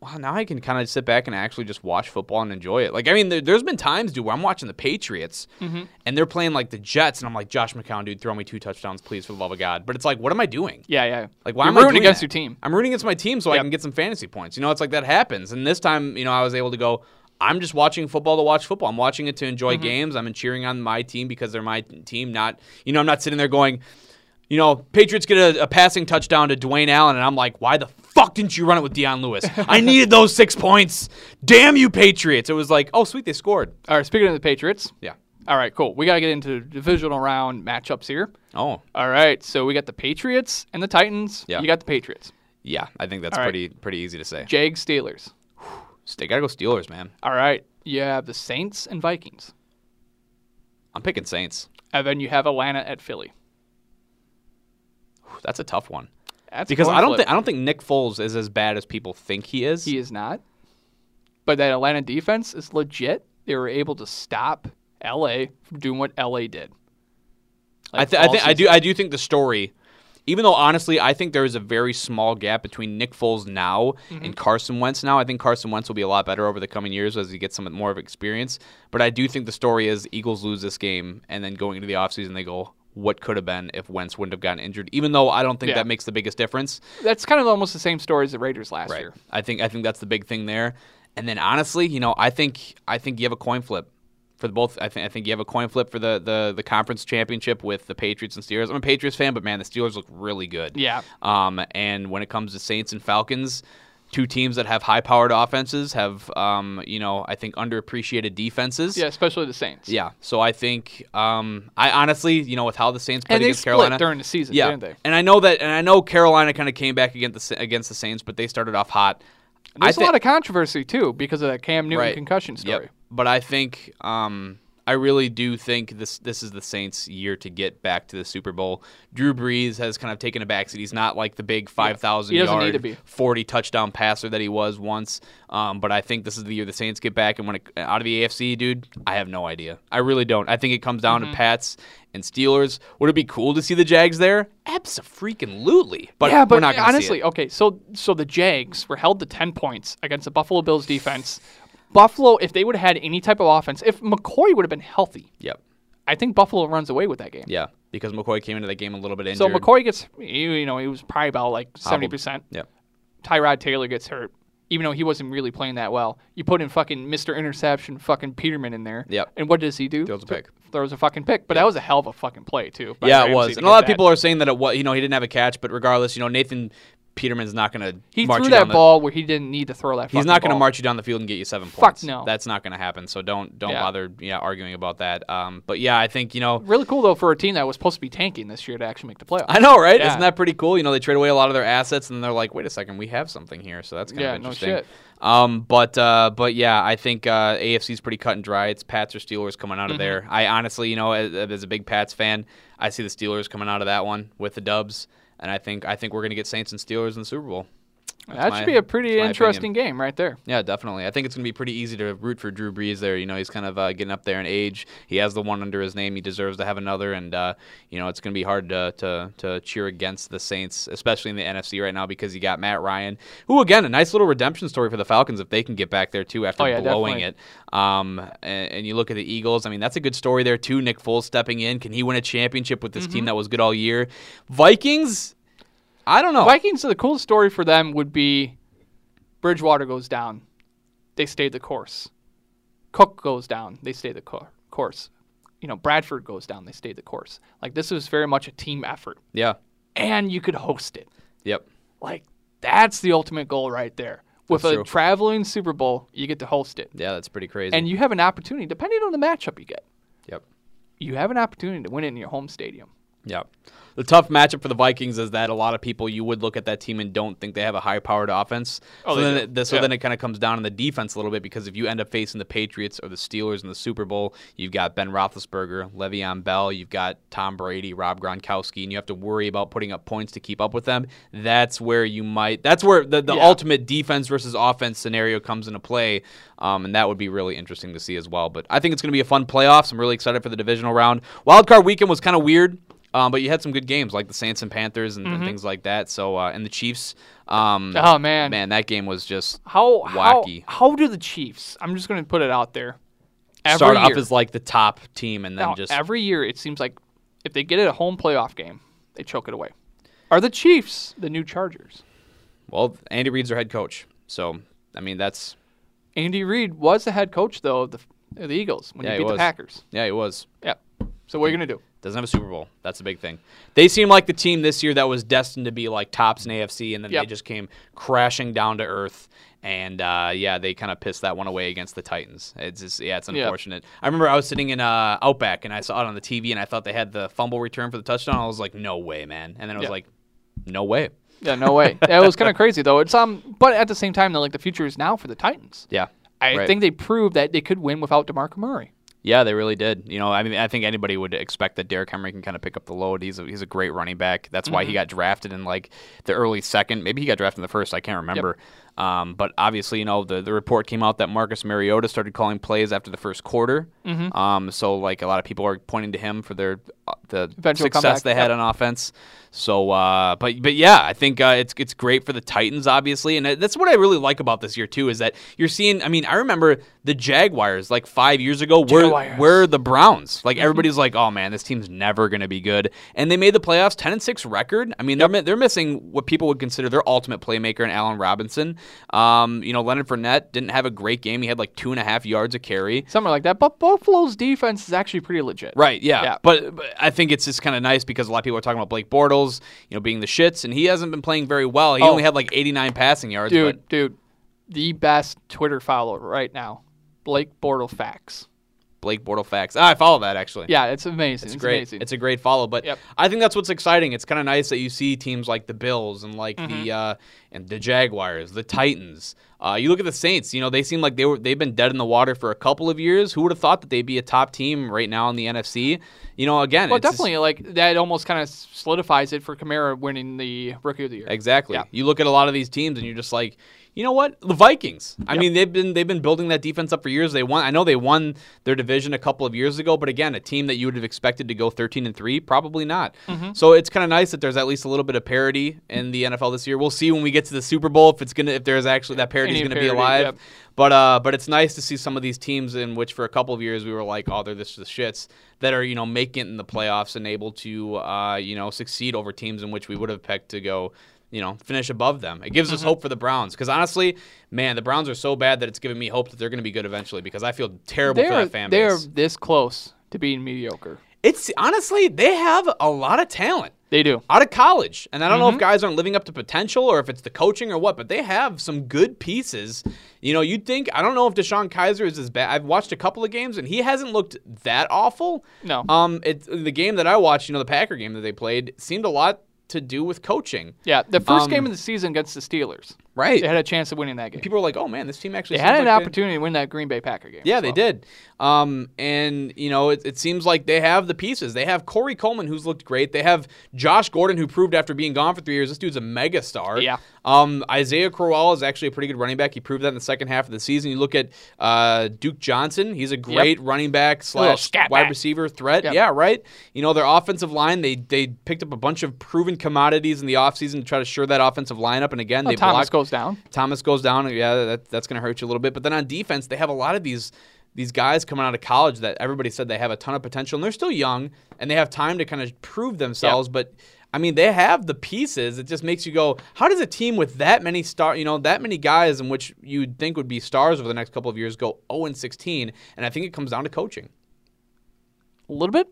Wow, now I can kind of sit back and actually just watch football and enjoy it. Like, I mean, there, there's been times, dude, where I'm watching the Patriots Mm-hmm. and they're playing like the Jets, and I'm like, Josh McCown, dude, throw me two touchdowns, please, for the love of God. But it's like, what am I doing? yeah yeah Like, why You're am I rooting against that? your team I'm rooting against my team so I can get some fantasy points. You know, it's like that happens. And this time, you know, I was able to go. I'm just watching football to watch football. I'm watching it to enjoy Mm-hmm. games. I'm cheering on my team because they're my team. Not, you know, I'm not sitting there going, you know, Patriots get a, a passing touchdown to Dwayne Allen, and I'm like, why the fuck didn't you run it with Dion Lewis? I *laughs* needed those six points. Damn you, Patriots! It was like, oh sweet, they scored. all right speaking of the patriots Yeah. all right cool we got to get into divisional round matchups here Oh, all right so we got the patriots and the titans Yeah. you got the patriots yeah. I think that's right. pretty pretty easy to say. Jag steelers They gotta go Steelers, man. all right you have the saints and vikings I'm picking Saints. and then you have atlanta at philly That's a tough one. That's because I don't think I don't think Nick Foles is as bad as people think he is. He is not. But that Atlanta defense is legit. They were able to stop LA from doing what LA did. I, Like th- I all think I do season. I do think the story, even though honestly I think there is a very small gap between Nick Foles now Mm-hmm. and Carson Wentz now. I think Carson Wentz will be a lot better over the coming years as he gets some more of experience. But I do think the story is Eagles lose this game and then going into the offseason they go. What could have been if Wentz wouldn't have gotten injured? Even though I don't think Yeah. that makes the biggest difference. That's kind of almost the same story as the Raiders last year. I think I think that's the big thing there. And then honestly, you know, I think I think you have a coin flip for the both. I think I think you have a coin flip for the the the conference championship with the Patriots and Steelers. I'm a Patriots fan, but man, the Steelers look really good. Yeah. Um, and when it comes to Saints and Falcons. Two teams that have high-powered offenses have, um, you know, I think underappreciated defenses. Yeah, especially the Saints. Yeah. So I think, um, I honestly, you know, with how the Saints played against Carolina during the season, yeah. didn't they? And I know that, and I know Carolina kind of came back against the against the Saints, but they started off hot. There's a lot of controversy too because of that Cam Newton Right. concussion story. Yep. But I think um, I really do think this this is the Saints' year to get back to the Super Bowl. Drew Brees has kind of taken a backseat. He's not like the big five thousand doesn't yard, forty touchdown passer that he was once. Um, but I think this is the year the Saints get back. And when it, out of the AFC, dude, I have no idea. I really don't. I think it comes down Mm-hmm. to Pats and Steelers. Would it be cool to see the Jags there? Absolutely. But yeah, but we're not gonna see honestly, okay, so so the Jags were held to ten points against the Buffalo Bills defense. Buffalo, if they would have had any type of offense, if McCoy would have been healthy, Yep. I think Buffalo runs away with that game. Yeah, because McCoy came into that game a little bit injured. So McCoy gets, you know, he was probably about like seventy percent. Yep. Tyrod Taylor gets hurt, even though he wasn't really playing that well. You put in fucking Mr. Interception, fucking Peterman in there. Yep. And what does he do? Throws a pick. Throws a fucking pick. But that was a hell of a fucking play too. Yeah, it was. And a lot of that. people are saying that it was, you know, he didn't have a catch, but regardless, you know, Nathan Peterman's not going to he march threw that the, ball where he didn't need to throw that. He's not going to march you down the field and get you seven Fuck points. no. That's not going to happen. So don't don't Yeah. bother yeah arguing about that. Um, but yeah, I think you know. Really cool though for a team that was supposed to be tanking this year to actually make the playoffs. I know, right? Yeah. Isn't that pretty cool? You know, they trade away a lot of their assets, and they're like, "Wait a second, we have something here." So that's kind Yeah, of no interesting. shit. Um, but uh, but yeah, I think uh, AFC's pretty cut and dry. It's Pats or Steelers coming out of Mm-hmm. there. I honestly, you know, as, as a big Pats fan, I see the Steelers coming out of that one with the Dubs, and I think I think we're gonna get Saints and Steelers in the Super Bowl. That my- should be a pretty that's my interesting game right there. Yeah, definitely. I think it's going to be pretty easy to root for Drew Brees there. You know, he's kind of uh, getting up there in age. He has the one under his name. He deserves to have another. And, uh, you know, it's going to be hard to, to, to cheer against the Saints, especially in the NFC right now because you got Matt Ryan, who, again, a nice little redemption story for the Falcons if they can get back there, too, after Oh, yeah, blowing definitely. it. Um, and, and you look at the Eagles. I mean, that's a good story there, too. Nick Foles stepping in. Can he win a championship with this Mm-hmm. team that was good all year? Vikings, I don't know. Vikings, the coolest story for them would be Bridgewater goes down. They stayed the course. Cook goes down. They stay the co- course. You know, Bradford goes down. They stayed the course. Like, this was very much a team effort. yeah. And you could host it. Yep. Like, that's the ultimate goal right there. With That's a true. traveling Super Bowl, you get to host it. Yeah, that's pretty crazy. And you have an opportunity, depending on the matchup you get, yep. you have an opportunity to win it in your home stadium. Yeah. The tough matchup for the Vikings is that a lot of people you would look at that team and don't think they have a high powered offense. Oh, so then, do. it, so Yeah. then it kind of comes down on the defense a little bit because if you end up facing the Patriots or the Steelers in the Super Bowl, you've got Ben Roethlisberger, Le'Veon Bell, you've got Tom Brady, Rob Gronkowski, and you have to worry about putting up points to keep up with them. That's where you might. That's where the, the Yeah. ultimate defense versus offense scenario comes into play, um, and that would be really interesting to see as well. But I think it's going to be a fun playoffs. I'm really excited for the divisional round. Wild card weekend was kind of weird. Um, but you had some good games like the Saints and Panthers and, and things like that. So uh, and the Chiefs. Um, Mm-hmm. Oh, man. man, that game was just How wacky. How, how do the Chiefs? I'm just going to put it out there. Every Start off as like the top team and then just every year it seems like if they get it a home playoff game, they choke it away. Are the Chiefs the new Chargers? well, Andy Reid's their head coach. So I mean that's Andy Reid was the head coach though of the, of the Eagles when Yeah, he he beat the. Packers. yeah, he was. Yeah. So what are you gonna do? Doesn't have a Super Bowl. That's a big thing. They seem like the team this year that was destined to be like tops in AFC, and then they just came crashing down to earth. And uh, yeah, they kind of pissed that one away against the Titans. It's just yeah, it's Yep. unfortunate. I remember I was sitting in uh, Outback and I saw it on the TV, and I thought they had the fumble return for the touchdown. I was like, no way, man. And then I was Yep. like, no way. Yeah, no way. *laughs* it was kind of crazy though. It's um, but at the same time though, like the future is now for the Titans. Yeah, I right. think they proved that they could win without Demarco Murray. Yeah, they really did. You know, I mean, I think anybody would expect that Derrick Henry can kind of pick up the load. He's a, he's a great running back. That's why Mm-hmm. he got drafted in like the early second. Maybe he got drafted in the first. I can't remember. Um, but obviously, you know, the, the report came out that Marcus Mariota started calling plays after the first quarter. Mm-hmm. Um, so like a lot of people are pointing to him for their uh, the Eventual success comeback, they had yep. on offense. So, uh, but but yeah, I think uh, it's it's great for the Titans, obviously, and that's what I really like about this year too is that you're seeing. I mean, I remember the Jaguars like five years ago were Jaguars. were the Browns. Like everybody's like, oh man, this team's never going to be good, and they made the playoffs, ten and six record. I mean, they're they're missing what people would consider their ultimate playmaker in Allen Robinson. Um, you know, Leonard Fournette didn't have a great game. He had like two and a half yards a carry. Something like that. But Buffalo's defense is actually pretty legit. Right, yeah. Yeah. But, but I think it's just kind of nice because a lot of people are talking about Blake Bortles, you know, being the shits, and he hasn't been playing very well. He Oh. only had like 89 passing yards. Dude, but dude, the best Twitter follower right now, Blake Bortle facts. Blake Bortles facts. Ah, I follow that actually. Yeah, it's amazing. It's, It's great. amazing. It's a great follow, but Yep. I think that's what's exciting. It's kind of nice that you see teams like the Bills and like Mm-hmm. the uh, and the Jaguars, the Titans, Uh, you look at the Saints. You know they seem like they were they've been dead in the water for a couple of years. Who would have thought that they'd be a top team right now in the NFC? You know, again, Well, definitely, like that almost kind of solidifies it for Kamara winning the Rookie of the Year. Exactly. Yeah. You look at a lot of these teams and you're just like, you know what? The Vikings. I mean, they've been they've been building that defense up for years. They won. I know they won their division a couple of years ago, but again, a team that you would have expected to go 13 and three, probably not. Mm-hmm. So it's kind of nice that there's at least a little bit of parity in the NFL this year. We'll see when we get to the Super Bowl if it's gonna if there's actually that parity is gonna be alive. yep. But uh, but it's nice to see some of these teams in which for a couple of years we were like, oh, they're this the shits that are you know making it in the playoffs and able to uh, you know succeed over teams in which we would have picked to go you know finish above them. It gives Mm-hmm. us hope for the Browns because honestly, man, the Browns are so bad that it's giving me hope that they're going to be good eventually because I feel terrible for They're that fan base. they're this close to being mediocre. It's honestly they have a lot of talent They do. out of college. And I don't know Mm-hmm. if guys aren't living up to potential or if it's the coaching or what, but they have some good pieces. You know, you'd think, I don't know if DeShone Kizer is as bad. I've watched a couple of games and he hasn't looked that awful. No. Um, it, the game that I watched, you know, the Packer game that they played, seemed a lot to do with coaching. Yeah, the first Um, game of the season against the Steelers, Right. they had a chance of winning that game. People were like, oh man, this team actually They had an like they- opportunity to win that Green Bay Packer game. Yeah, they well. did. Um, and you know, it, it seems like they have the pieces. They have Corey Coleman, who's looked great. They have Josh Gordon, who proved after being gone for three years, this dude's a mega star. Yeah. Um, Isaiah Crowell is actually a pretty good running back. He proved that in the second half of the season. You look at uh, Duke Johnson; he's a great running back slash wide back. receiver threat. Yep. Yeah, right. You know, their offensive line they they picked up a bunch of proven commodities in the offseason to try to shore that offensive lineup. And again, Oh, they Thomas blocked goes down. Thomas goes down. Yeah, that, that's going to hurt you a little bit. But then on defense, they have a lot of these these guys coming out of college that everybody said they have a ton of potential, and they're still young and they have time to kind of prove themselves. But I mean, they have the pieces. It just makes you go, how does a team with that many star, you know, that many guys in which you'd think would be stars over the next couple of years go 0 and 16? And I think it comes down to coaching. A little bit.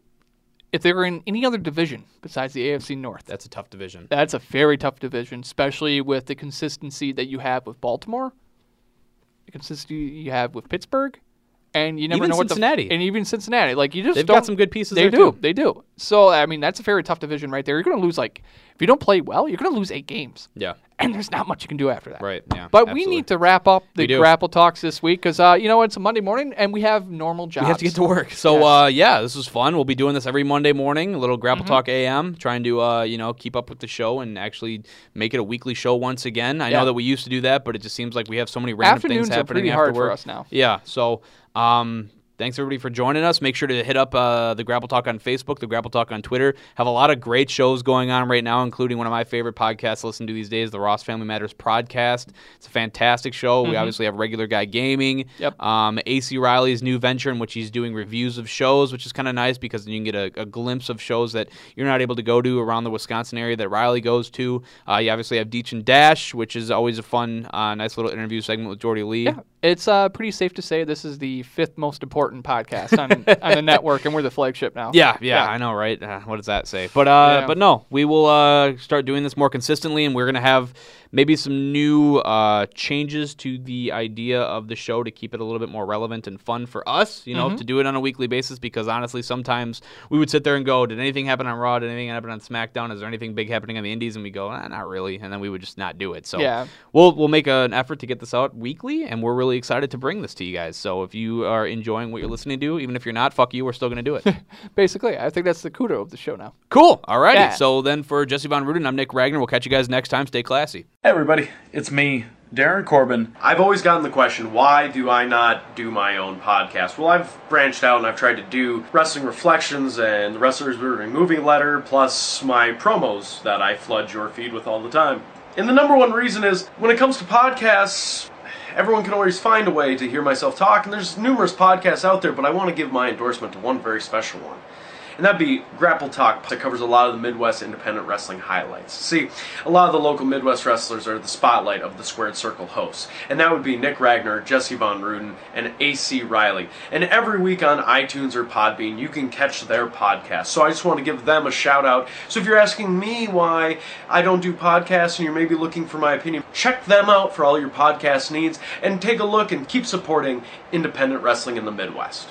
If they were in any other division besides the AFC North, That's a tough division. that's a very tough division, especially with the consistency that you have with Baltimore, the consistency you have with Pittsburgh, and you never Even know what Cincinnati. the and even Cincinnati. Like you just They've got some good pieces They there, do, too. they do. So I mean, that's a very tough division right there. You're going to lose like if you don't play well, you're going to lose eight games, Yeah. and there's not much you can do after that. Right. Yeah. But absolutely. we need to wrap up the grapple talks this week because uh, you know it's a Monday morning and we have normal jobs. We have to get to work. So Yes. uh, yeah, this was fun. We'll be doing this every Monday morning, a little Mm-hmm. Grapple Talk AM, trying to uh, you know keep up with the show and actually make it a weekly show once again. I Yeah. know that we used to do that, but it just seems like we have so many random Afternoons things are happening pretty after hard for us now. Yeah. So um, thanks everybody for joining us. Make sure to hit up uh, the Grapple Talk on Facebook, the Grapple Talk on Twitter. Have a lot of great shows going on right now, including one of my favorite podcasts to listen to these days, the Ross Family Matters podcast. It's a fantastic show. We obviously have regular guy gaming. Mm-hmm. Yep. Um, AC Riley's new venture in which he's doing reviews of shows, which is kind of nice because then you can get a, a glimpse of shows that you're not able to go to around the Wisconsin area that Riley goes to. Uh, you obviously have Deech and Dash, which is always a fun, uh, nice little interview segment with Jordy Lee. Yeah, it's uh, pretty safe to say this is the fifth most important podcast on, *laughs* on the network, and we're the flagship now. Yeah, yeah, I know, right? Uh, what does that say? But uh, Yeah. but no, we will uh, start doing this more consistently, and we're gonna have maybe some new uh, changes to the idea of the show to keep it a little bit more relevant and fun for us. You know, Mm-hmm. to do it on a weekly basis because honestly, sometimes we would sit there and go, "Did anything happen on Raw? Did anything happen on SmackDown? Is there anything big happening on the Indies?" And we go, eh, "Not really," and then we would just not do it. So Yeah. we'll we'll make an effort to get this out weekly, and we're really excited to bring this to you guys. So if you are enjoying what you're listening to, even if you're not, fuck you, we're still gonna do it. *laughs* Basically, I think that's the kudo of the show now. Cool. All righty. Yeah. So then for Jesse Von Ruden, I'm Nick Ragnar. We'll catch you guys next time. Stay classy. Hey everybody, it's me, Darren Corbin. I've always gotten the question, why do I not do my own podcast? Well, I've branched out and I've tried to do Wrestling Reflections and the Wrestlers Rooting Movie Letter, plus my promos that I flood your feed with all the time. And the number one reason is, when it comes to podcasts, everyone can always find a way to hear myself talk, and there's numerous podcasts out there, but I want to give my endorsement to one very special one and that'd be Grapple Talk that covers a lot of the Midwest independent wrestling highlights. See, a lot of the local Midwest wrestlers are the spotlight of the Squared Circle hosts, and that would be Nick Ragnar, Jesse Von Ruden, and AC Riley. And every week on iTunes or Podbean, you can catch their podcast. So I just want to give them a shout out. So if you're asking me why I don't do podcasts and you're maybe looking for my opinion, check them out for all your podcast needs and take a look and keep supporting independent wrestling in the Midwest.